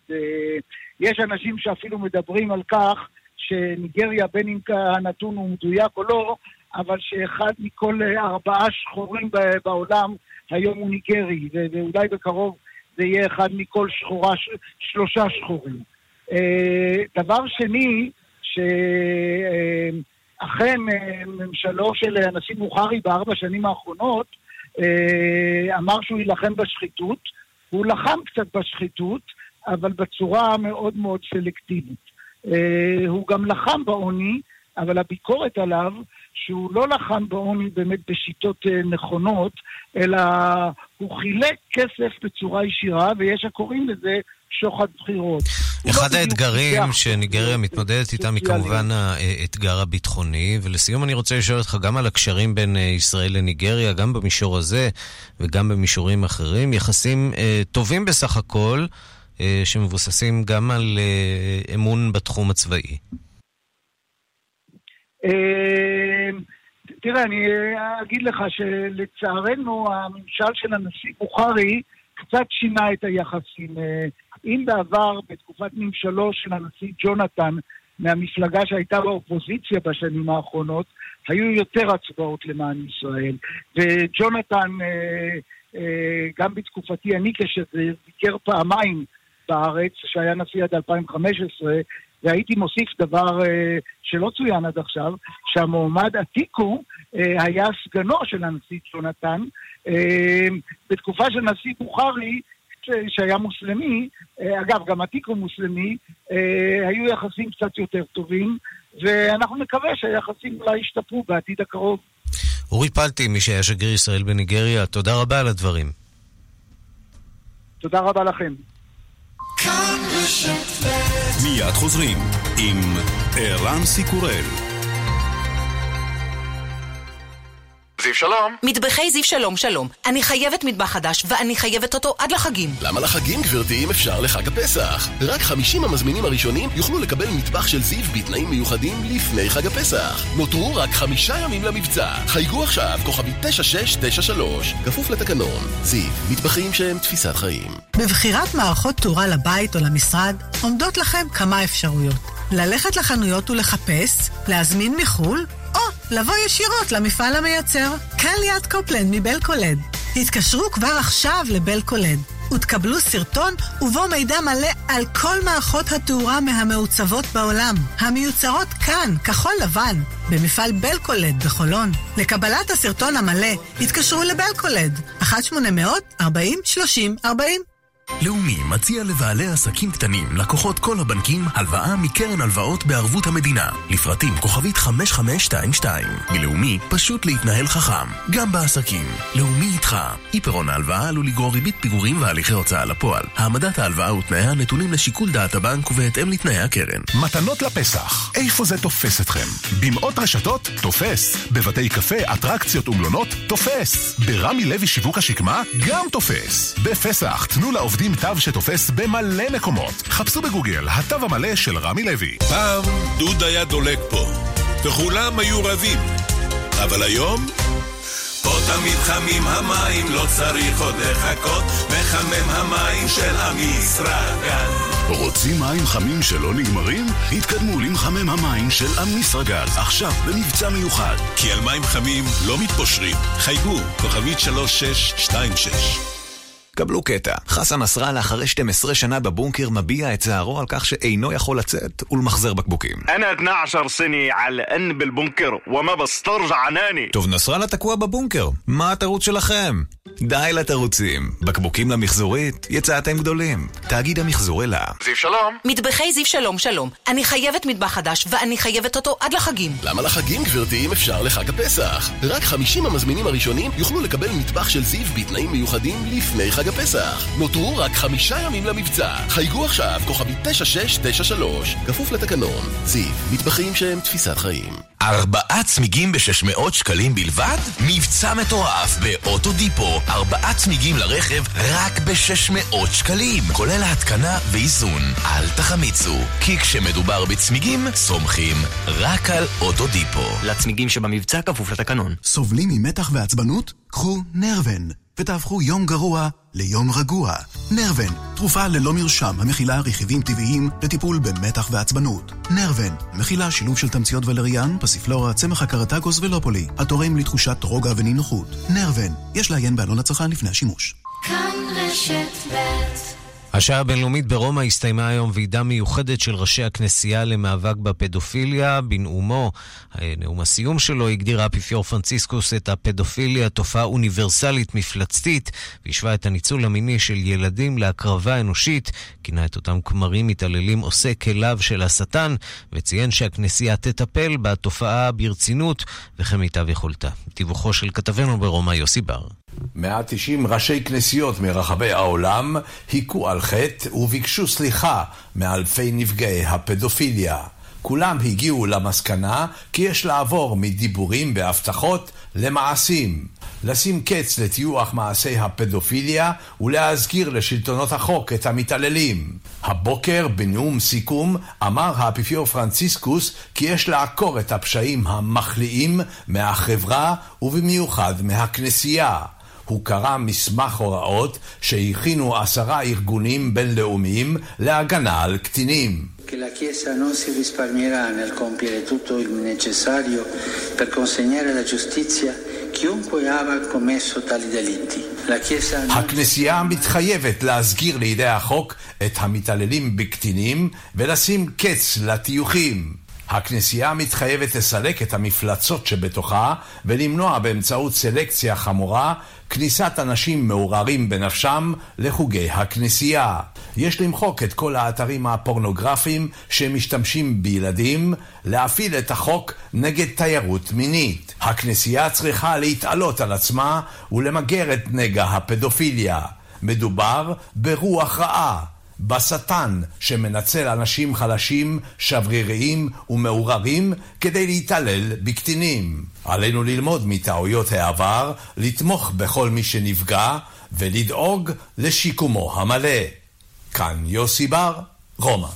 יש אנשים שאפילו מדברים על כך שניגריה, בין אם הנתון הוא מדויק או לא, אבל שאחד מכל ארבעה שחורים בעולם היום הוא ניגרי, ואולי בקרוב זה יהיה אחד מכל שחורה, שלושה שחורים. אה, דבר שני, שאכן אה, ממשלו של הנשיא בוכרי בארבע שנים האחרונות אה, אמר שהוא יילחם בשחיתות, הוא לחם קצת בשחיתות, אבל בצורה מאוד מאוד סלקטיבית. אה, הוא גם לחם בעוני, אבל הביקורת עליו שהוא לא לחם בעוני באמת בשיטות אה, נכונות, אלא הוא חילק כסף בצורה ישירה, ויש הקוראים לזה שוחד בחירות. אחד לא האתגרים שניגריה מתמודדת איתם היא כמובן האתגר הביטחוני, ולסיום אני רוצה לשאול אותך גם על הקשרים בין אה, ישראל לניגריה, גם במישור הזה וגם במישורים אחרים, יחסים אה, טובים בסך הכל. אה, שמבוססים גם על אה, אמון בתחום הצבאי? אה, תראה, אני אגיד לך שלצערנו הממשל של הנשיא בוכרי קצת שינה את היחסים. אם בעבר, בתקופת ממשלו של הנשיא ג'ונתן, מהמפלגה שהייתה באופוזיציה בשנים האחרונות, היו יותר הצבעות למען ישראל. וג'ונתן, גם בתקופתי אני כשזה ביקר פעמיים בארץ, שהיה נשיא עד 2015, והייתי מוסיף דבר אה, שלא צוין עד עכשיו, שהמועמד עתיקו אה, היה סגנו של הנשיא ג'ונתן. אה, בתקופה של נשיא בוכרי, שהיה מוסלמי, אה, אגב, גם עתיקו מוסלמי, אה, היו יחסים קצת יותר טובים, ואנחנו נקווה שהיחסים אולי ישתפרו בעתיד הקרוב. אורי פלטי, מי שהיה שגריר ישראל בניגריה, תודה רבה על הדברים. תודה רבה לכם. מיד חוזרים עם ערן סיקורל זיו שלום. מטבחי זיו שלום שלום. אני חייבת מטבח חדש, ואני חייבת אותו עד לחגים. למה לחגים, גברתי, אם אפשר לחג הפסח? רק 50 המזמינים הראשונים יוכלו לקבל מטבח של זיו בתנאים מיוחדים לפני חג הפסח. נותרו רק חמישה ימים למבצע. חייגו עכשיו, כוכבי 9693, כפוף לתקנון. זיו, מטבחים שהם תפיסת חיים. בבחירת מערכות תאורה לבית או למשרד, עומדות לכם כמה אפשרויות. ללכת לחנויות ולחפש, להזמין מחו"ל, או לבוא ישירות למפעל המייצר. כאן ליד קופלנד מבלקולד. התקשרו כבר עכשיו לבלקולד. ותקבלו סרטון ובו מידע מלא על כל מערכות התאורה מהמעוצבות בעולם, המיוצרות כאן, כחול לבן, במפעל בלקולד בחולון. לקבלת הסרטון המלא, התקשרו לבלקולד, 1-800-40-30-40. לאומי מציע לבעלי עסקים קטנים, לקוחות כל הבנקים, הלוואה מקרן הלוואות בערבות המדינה. לפרטים כוכבית 5522. מלאומי, פשוט להתנהל חכם, גם בעסקים. לאומי איתך. אי פירעון ההלוואה עלול לגרור ריבית פיגורים והליכי הוצאה לפועל. העמדת ההלוואה ותנאיה נתונים לשיקול דעת הבנק ובהתאם לתנאי הקרן. מתנות לפסח, איפה זה תופס אתכם? במאות רשתות? תופס. בבתי קפה, אטרקציות ומלונות? תופס. ברמי לוי שיווק השקמה? גם תופס. בפסח, תנו לעובדים תו שתופס במלא מקומות. חפשו בגוגל, התו המלא של רמי לוי. פעם דוד היה דולק פה, וכולם היו רבים. אבל היום... פה תמיד חמים המים, לא צריך עוד לחכות, מחמם המים של המשרגן. רוצים מים חמים שלא נגמרים? התקדמו למחמם המים של אמיסרגז, עכשיו במבצע מיוחד. כי על מים חמים לא מתפושרים. חייגו, כוכבית 3626 קבלו קטע. חסן נסראללה אחרי 12 שנה בבונקר מביע את צערו על כך שאינו יכול לצאת ולמחזר בקבוקים. טוב, נסראללה תקוע בבונקר, מה התירוץ שלכם? די לתירוצים. בקבוקים למחזורית, יצאתם גדולים. תאגיד המחזור אלה. זיו שלום. מטבחי זיו שלום שלום. אני חייבת מטבח חדש, ואני חייבת אותו עד לחגים. למה לחגים, גברתי, אם אפשר לחג הפסח? רק 50 המזמינים הראשונים יוכלו לקבל מטבח של זיו בתנאים מיוחדים לפני חגים. חג הפסח. נותרו רק חמישה ימים למבצע. חייגו עכשיו, כוכבי 9693, כפוף לתקנון. זיו, מטבחים שהם תפיסת חיים. ארבעה צמיגים ב-600 שקלים בלבד? מבצע מטורף באוטו דיפו, ארבעה צמיגים לרכב רק ב-600 שקלים, כולל ההתקנה ואיזון. אל תחמיצו, כי כשמדובר בצמיגים, סומכים רק על אוטו דיפו. לצמיגים שבמבצע כפוף לתקנון. סובלים ממתח ועצבנות? קחו נרוון, ותהפכו יום גרוע ליום רגוע. נרוון, תרופה ללא מרשם המכילה רכיבים טבעיים לטיפול במתח ועצבנות. נרוון, מכילה שילוב של תמציות ולריאן, פסיפלורה, צמח הקרטגוס ולופולי, התורם לתחושת רוגע ונינוחות. נרוון, יש לעיין בעלון הצרכן לפני השימוש. כאן רשת ב' השעה הבינלאומית ברומא הסתיימה היום ועידה מיוחדת של ראשי הכנסייה למאבק בפדופיליה. בנאומו, נאום הסיום שלו, הגדיר האפיפיור פרנציסקוס את הפדופיליה תופעה אוניברסלית מפלצתית, והשווה את הניצול המיני של ילדים להקרבה אנושית, כינה את אותם כמרים מתעללים עושי כליו של השטן, וציין שהכנסייה תטפל בתופעה ברצינות וכמיטב יכולתה. דיווחו של כתבנו ברומא יוסי בר. 190 ראשי כנסיות מרחבי העולם היכו על חטא וביקשו סליחה מאלפי נפגעי הפדופיליה. כולם הגיעו למסקנה כי יש לעבור מדיבורים והבטחות למעשים. לשים קץ לטיוח מעשי הפדופיליה ולהזכיר לשלטונות החוק את המתעללים. הבוקר בנאום סיכום אמר האפיפיור פרנציסקוס כי יש לעקור את הפשעים המחליאים מהחברה ובמיוחד מהכנסייה. הוא קרא מסמך הוראות שהכינו עשרה ארגונים בינלאומיים להגנה על קטינים. che la Chiesa non si risparmierà nel compiere tutto il necessario per consegnare alla giustizia chiunque abbia commesso tali delitti. La Chiesa non... הכנסייה מתחייבת להסגיר לידי החוק את המתעללים בקטינים ולשים קץ לטיוחים. הכנסייה מתחייבת לסלק את המפלצות שבתוכה ולמנוע באמצעות סלקציה חמורה כניסת אנשים מעורערים בנפשם לחוגי הכנסייה. יש למחוק את כל האתרים הפורנוגרפיים שמשתמשים בילדים, להפעיל את החוק נגד תיירות מינית. הכנסייה צריכה להתעלות על עצמה ולמגר את נגע הפדופיליה. מדובר ברוח רעה. בשטן שמנצל אנשים חלשים, שבריריים ומעורערים כדי להתעלל בקטינים. עלינו ללמוד מטעויות העבר, לתמוך בכל מי שנפגע ולדאוג לשיקומו המלא. כאן יוסי בר, רומא.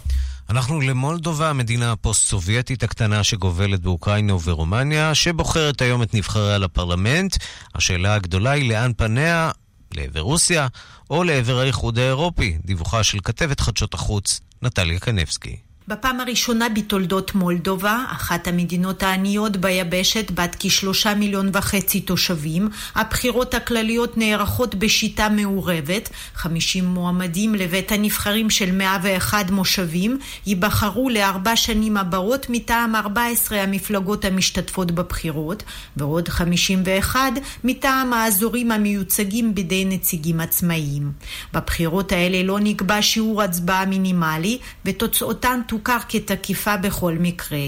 אנחנו למולדובה, המדינה הפוסט-סובייטית הקטנה שגובלת באוקראינה וברומניה, שבוחרת היום את נבחריה לפרלמנט. השאלה הגדולה היא לאן פניה, לעבר רוסיה או לעבר האיחוד האירופי. דיווחה של כתבת חדשות החוץ, נטליה קנבסקי. בפעם הראשונה בתולדות מולדובה, אחת המדינות העניות ביבשת, בת כשלושה מיליון וחצי תושבים, הבחירות הכלליות נערכות בשיטה מעורבת, 50 מועמדים לבית הנבחרים של 101 מושבים ייבחרו לארבע שנים הבאות מטעם 14 המפלגות המשתתפות בבחירות, ועוד 51 מטעם האזורים המיוצגים בידי נציגים עצמאיים. בבחירות האלה לא נקבע שיעור הצבעה מינימלי, ותוצאותן תוכר כתקיפה בכל מקרה.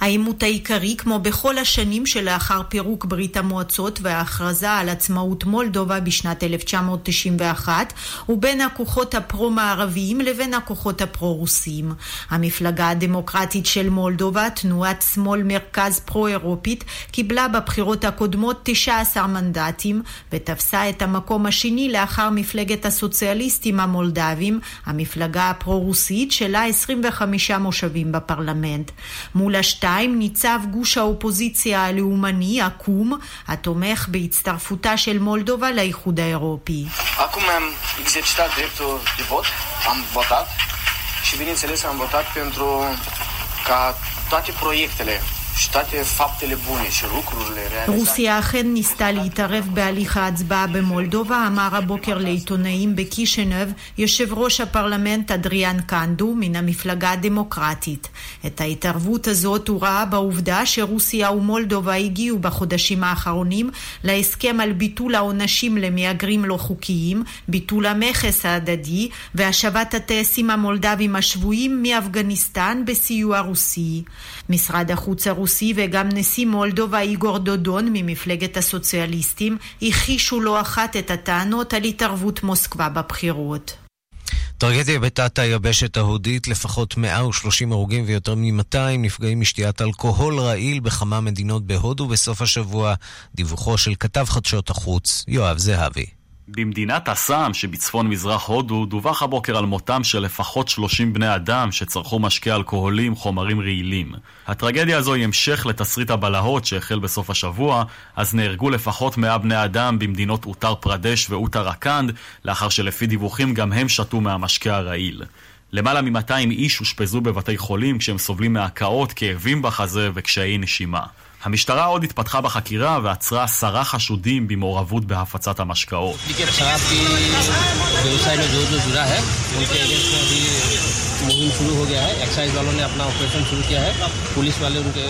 העימות העיקרי, כמו בכל השנים שלאחר פירוק ברית המועצות וההכרזה על עצמאות מולדובה בשנת 1991, הוא בין הכוחות הפרו-מערביים לבין הכוחות הפרו-רוסיים. המפלגה הדמוקרטית של מולדובה, תנועת שמאל מרכז פרו-אירופית, קיבלה בבחירות הקודמות 19 מנדטים, ותפסה את המקום השני לאחר מפלגת הסוציאליסטים המולדבים, המפלגה הפרו-רוסית שלה 25 מושבים בפרלמנט. מול השתי בשתיים ניצב גוש האופוזיציה הלאומני, עקום, התומך בהצטרפותה של מולדובה לאיחוד האירופי. Toate proiectele רוסיה אכן ניסתה להתערב בהליך ההצבעה במולדובה, אמר הבוקר לעיתונאים בקישנב יושב ראש הפרלמנט אדריאן קנדו מן המפלגה הדמוקרטית. את ההתערבות הזאת הוא ראה בעובדה שרוסיה ומולדובה הגיעו בחודשים האחרונים להסכם על ביטול העונשים למהגרים לא חוקיים, ביטול המכס ההדדי והשבת הטייסים המולדבים השבויים מאפגניסטן בסיוע רוסי. משרד החוץ הרוסי הרוסי וגם נשיא מולדובה איגור דודון ממפלגת הסוציאליסטים הכחישו לא אחת את הטענות על התערבות מוסקבה בבחירות. טרגדיה בתת היבשת ההודית, לפחות 130 הרוגים ויותר מ-200 נפגעים משתיית אלכוהול רעיל בכמה מדינות בהודו בסוף השבוע. דיווחו של כתב חדשות החוץ, יואב זהבי. במדינת אסאם שבצפון מזרח הודו דווח הבוקר על מותם של לפחות 30 בני אדם שצרכו משקה אלכוהולי עם חומרים רעילים. הטרגדיה הזו היא המשך לתסריט הבלהות שהחל בסוף השבוע, אז נהרגו לפחות 100 בני אדם במדינות אותר פרדש ואותר אקנד, לאחר שלפי דיווחים גם הם שתו מהמשקה הרעיל. למעלה מ-200 איש אושפזו בבתי חולים כשהם סובלים מהקאות, כאבים בחזה וקשיי נשימה. המשטרה עוד התפתחה בחקירה ועצרה עשרה חשודים במעורבות בהפצת המשקאות.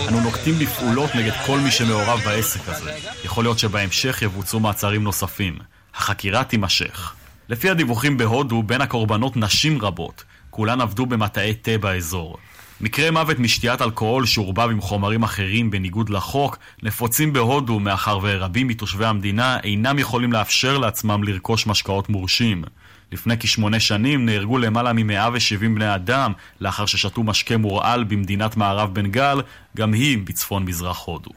אנו נוקטים בפעולות נגד כל מי שמעורב בעסק הזה. יכול להיות שבהמשך יבוצעו מעצרים נוספים. החקירה תימשך. לפי הדיווחים בהודו, בין הקורבנות נשים רבות. כולן עבדו במטעי תה באזור. מקרי מוות משתיית אלכוהול שעורבב עם חומרים אחרים בניגוד לחוק נפוצים בהודו מאחר ורבים מתושבי המדינה אינם יכולים לאפשר לעצמם לרכוש משקאות מורשים. לפני כשמונה שנים נהרגו למעלה מ-170 בני אדם לאחר ששתו משקה מורעל במדינת מערב בנגל, גם היא בצפון מזרח הודו.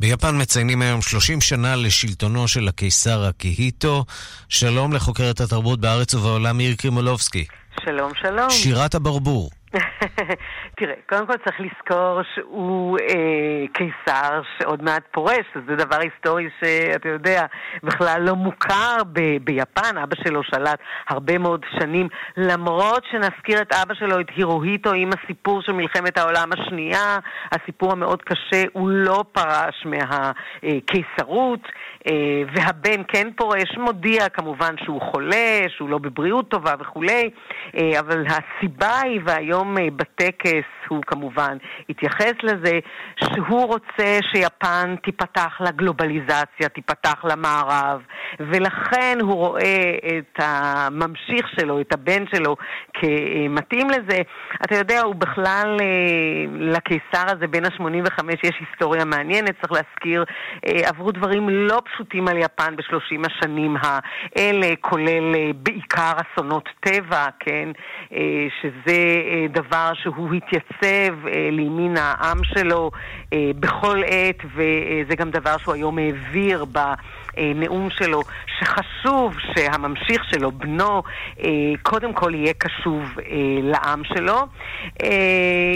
ביפן מציינים היום 30 שנה לשלטונו של הקיסר אקיהיטו. שלום לחוקרת התרבות בארץ ובעולם מאיר קרימולובסקי. שלום, שלום. שירת הברבור. תראה, קודם כל צריך לזכור שהוא אה, קיסר שעוד מעט פורש, זה דבר היסטורי שאתה יודע, בכלל לא מוכר ב- ביפן. אבא שלו שלט הרבה מאוד שנים, למרות שנזכיר את אבא שלו, את הירוהיטו, עם הסיפור של מלחמת העולם השנייה, הסיפור המאוד קשה, הוא לא פרש מהקיסרות. אה, והבן כן פורש, מודיע כמובן שהוא חולה, שהוא לא בבריאות טובה וכולי, אה, אבל הסיבה היא, והיום אה, בטקס הוא כמובן התייחס לזה, שהוא רוצה שיפן תיפתח לגלובליזציה, תיפתח למערב, ולכן הוא רואה את הממשיך שלו, את הבן שלו, כמתאים לזה. אתה יודע, הוא בכלל, לקיסר הזה, בין ה-85, יש היסטוריה מעניינת, צריך להזכיר, עברו דברים לא פשוטים על יפן בשלושים השנים האלה, כולל בעיקר אסונות טבע, כן, שזה דבר שהוא התייצב לימין העם שלו בכל עת, וזה גם דבר שהוא היום העביר ב... נאום שלו, שחשוב שהממשיך שלו, בנו, קודם כל יהיה קשוב לעם שלו.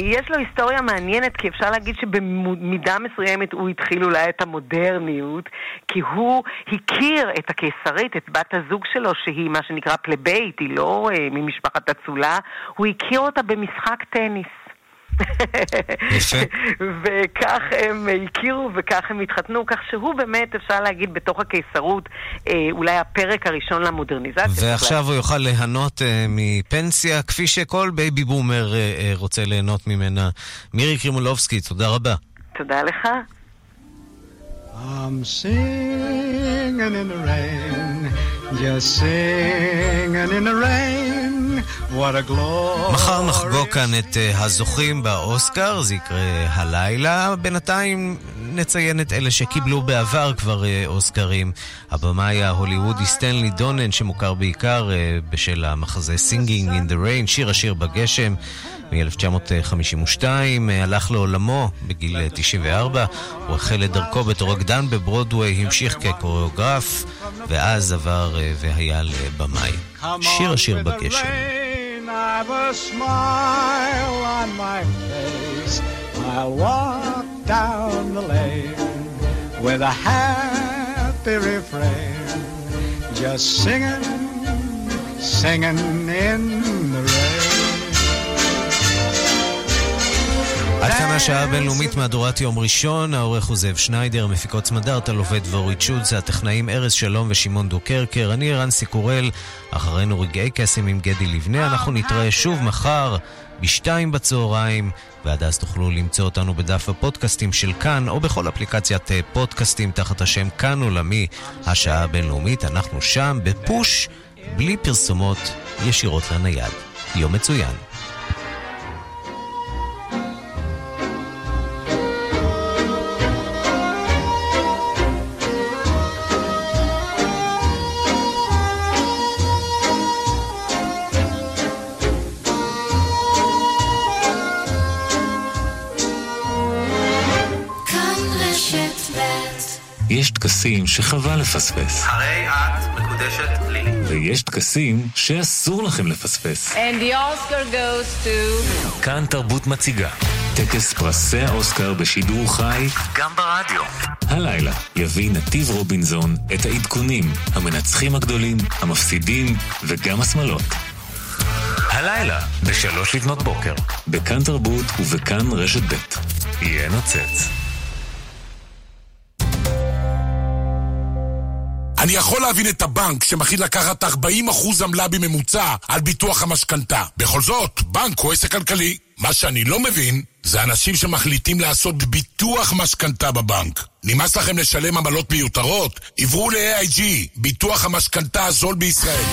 יש לו היסטוריה מעניינת, כי אפשר להגיד שבמידה מסוימת הוא התחיל אולי את המודרניות, כי הוא הכיר את הקיסרית, את בת הזוג שלו, שהיא מה שנקרא פלבאית, היא לא ממשפחת אצולה, הוא הכיר אותה במשחק טניס. יפה. וכך הם הכירו וכך הם התחתנו, כך שהוא באמת, אפשר להגיד, בתוך הקיסרות, אה, אולי הפרק הראשון למודרניזציה. ועכשיו הוא יוכל ליהנות אה, מפנסיה, כפי שכל baby boomer אה, רוצה ליהנות ממנה. מירי קרימולובסקי, תודה רבה. תודה לך. I'm singing in the rain, just singing in the rain. מחר נחגוג כאן את הזוכים באוסקר, זה יקרה הלילה. בינתיים נציין את אלה שקיבלו בעבר כבר אוסקרים. הבמאי ההוליוודי סטנלי דונן, שמוכר בעיקר בשל המחזה Singing in the Rain, שיר השיר בגשם. מ-1952, הלך לעולמו בגיל 94, הוא החל את דרכו בתור רקדן בברודוויי, המשיך כקוריאוגרף, ואז עבר והיה לבמאי. שיר השיר בגשם. I've a smile on my face. I'll walk down the lane with a happy refrain, just singing, singing in the rain. עד כאן השעה הבינלאומית מהדורת יום ראשון, העורך הוא זאב שניידר, מפיקות סמדארטה, עובד ואורית שולץ, הטכנאים ארז שלום ושמעון דוקרקר, אני רנסי קורל, אחרינו רגעי קסם עם גדי לבנה, אנחנו נתראה שוב מחר בשתיים בצהריים, ועד אז תוכלו למצוא אותנו בדף הפודקאסטים של כאן, או בכל אפליקציית פודקאסטים תחת השם כאן עולמי, השעה הבינלאומית, אנחנו שם בפוש, בלי פרסומות ישירות לנייד. יום מצוין. יש טקסים שחבל לפספס. הרי את מקודשת לי. ויש טקסים שאסור לכם לפספס. And the Oscar goes to... כאן תרבות מציגה. טקס פרסי האוסקר בשידור חי, גם ברדיו. הלילה יביא נתיב רובינזון את העדכונים, המנצחים הגדולים, המפסידים וגם השמלות. הלילה, בשלוש לפנות בוקר. בכאן תרבות ובכאן רשת ב'. יהיה נוצץ. אני יכול להבין את הבנק שמחליט לקחת 40% עמלה בממוצע על ביטוח המשכנתה. בכל זאת, בנק הוא עסק כלכלי. מה שאני לא מבין, זה אנשים שמחליטים לעשות ביטוח משכנתה בבנק. נמאס לכם לשלם עמלות מיותרות? עברו ל-AIG, ביטוח המשכנתה הזול בישראל.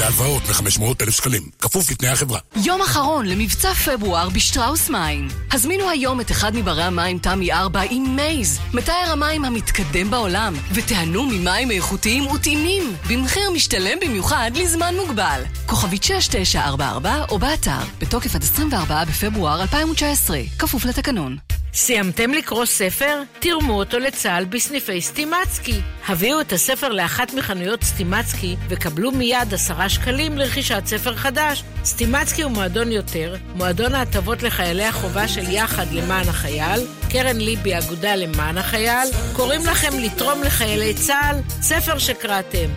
להלוואות מ-500 אלף שקלים, כפוף לתנאי החברה. יום אחרון למבצע פברואר בשטראוס מים. הזמינו היום את אחד מברי המים תמי 4 עם מייז, מתאר המים המתקדם בעולם, ותיהנו ממים איכותיים וטעימים, במחיר משתלם במיוחד לזמן מוגבל. כוכבית 6944 או באתר, בתוקף עד 24 בפברואר 2019, כפוף לתקנון. סיימתם לקרוא ספר? תרמו אותו לצה"ל בסניפי סטימצקי. הביאו את הספר לאחת מחנויות סטימצקי וקבלו מיד עשרה שקלים לרכישת ספר חדש. סטימצקי הוא מועדון יותר, מועדון ההטבות לחיילי החובה של יחד למען החייל, קרן ליבי אגודה למען החייל, קוראים לכם לתרום לחיילי צה"ל, ספר שקראתם.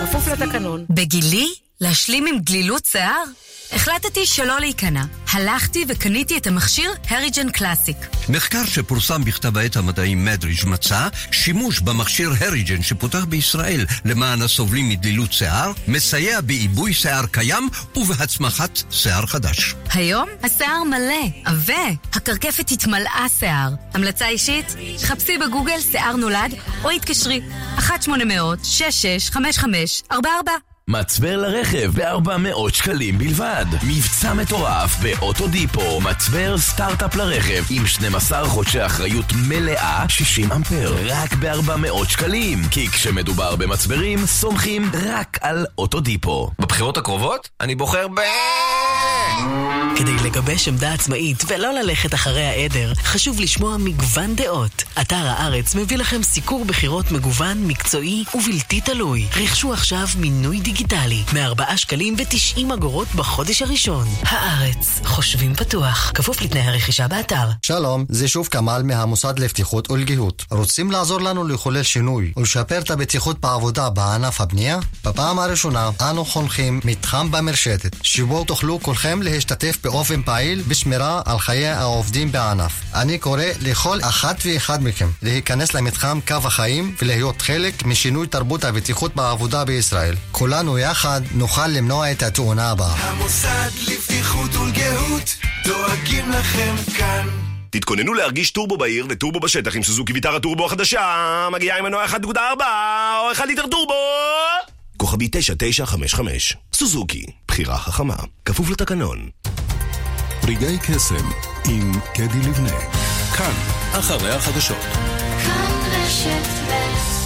כפוף לתקנון. בגילי? להשלים עם גלילות שיער? החלטתי שלא להיכנע. הלכתי וקניתי את המכשיר הריג'ן קלאסיק. מחקר שפורסם בכתב העת המדעי מדריג' מצא שימוש במכשיר הריג'ן שפותח בישראל למען הסובלים מדלילות שיער, מסייע בעיבוי שיער קיים ובהצמחת שיער חדש. היום השיער מלא, עבה, הקרקפת התמלאה שיער. המלצה אישית? חפשי בגוגל שיער נולד או התקשרי 1-800-665544 מצבר לרכב ב-400 שקלים בלבד. מבצע מטורף באוטודיפו, מצבר סטארט-אפ לרכב עם 12 חודשי אחריות מלאה, 60 אמפר, רק ב-400 שקלים. כי כשמדובר במצברים, סומכים רק על אוטודיפו. בבחירות הקרובות? אני בוחר ב... כדי לגבש עמדה עצמאית ולא ללכת אחרי העדר, חשוב לשמוע מגוון דעות. אתר הארץ מביא לכם סיקור בחירות מגוון, מקצועי ובלתי תלוי. רכשו עכשיו מינוי דיגיטלי, מ-4 שקלים ו-90 אגורות בחודש הראשון. הארץ, חושבים פתוח, כפוף לתנאי הרכישה באתר. שלום, זה שוב כמאל מהמוסד לבטיחות ולגיהות. רוצים לעזור לנו לחולל שינוי ולשפר את הבטיחות בעבודה בענף הבנייה? בפעם הראשונה אנו חונכים מתחם במרשתת, שבו תוכלו כולכם להשתתף באופן פעיל בשמירה על חיי העובדים בענף. אני קורא לכל אחת ואחד מכם להיכנס למתחם קו החיים ולהיות חלק משינוי תרבות הבטיחות בעבודה בישראל. כולנו יחד נוכל למנוע את התאונה הבאה. המוסד לבטיחות ולגהות דואגים לכם כאן תתכוננו להרגיש טורבו בעיר וטורבו בשטח עם סוזוקי ויטרה טורבו החדשה מגיעה עם מנוע 1.4 או 1 ליטר טורבו כוכבי 9955 סוזוקי, בחירה חכמה, כפוף לתקנון. רגעי קסם עם קדי לבנה. כאן, אחרי החדשות. כאן רשת ב'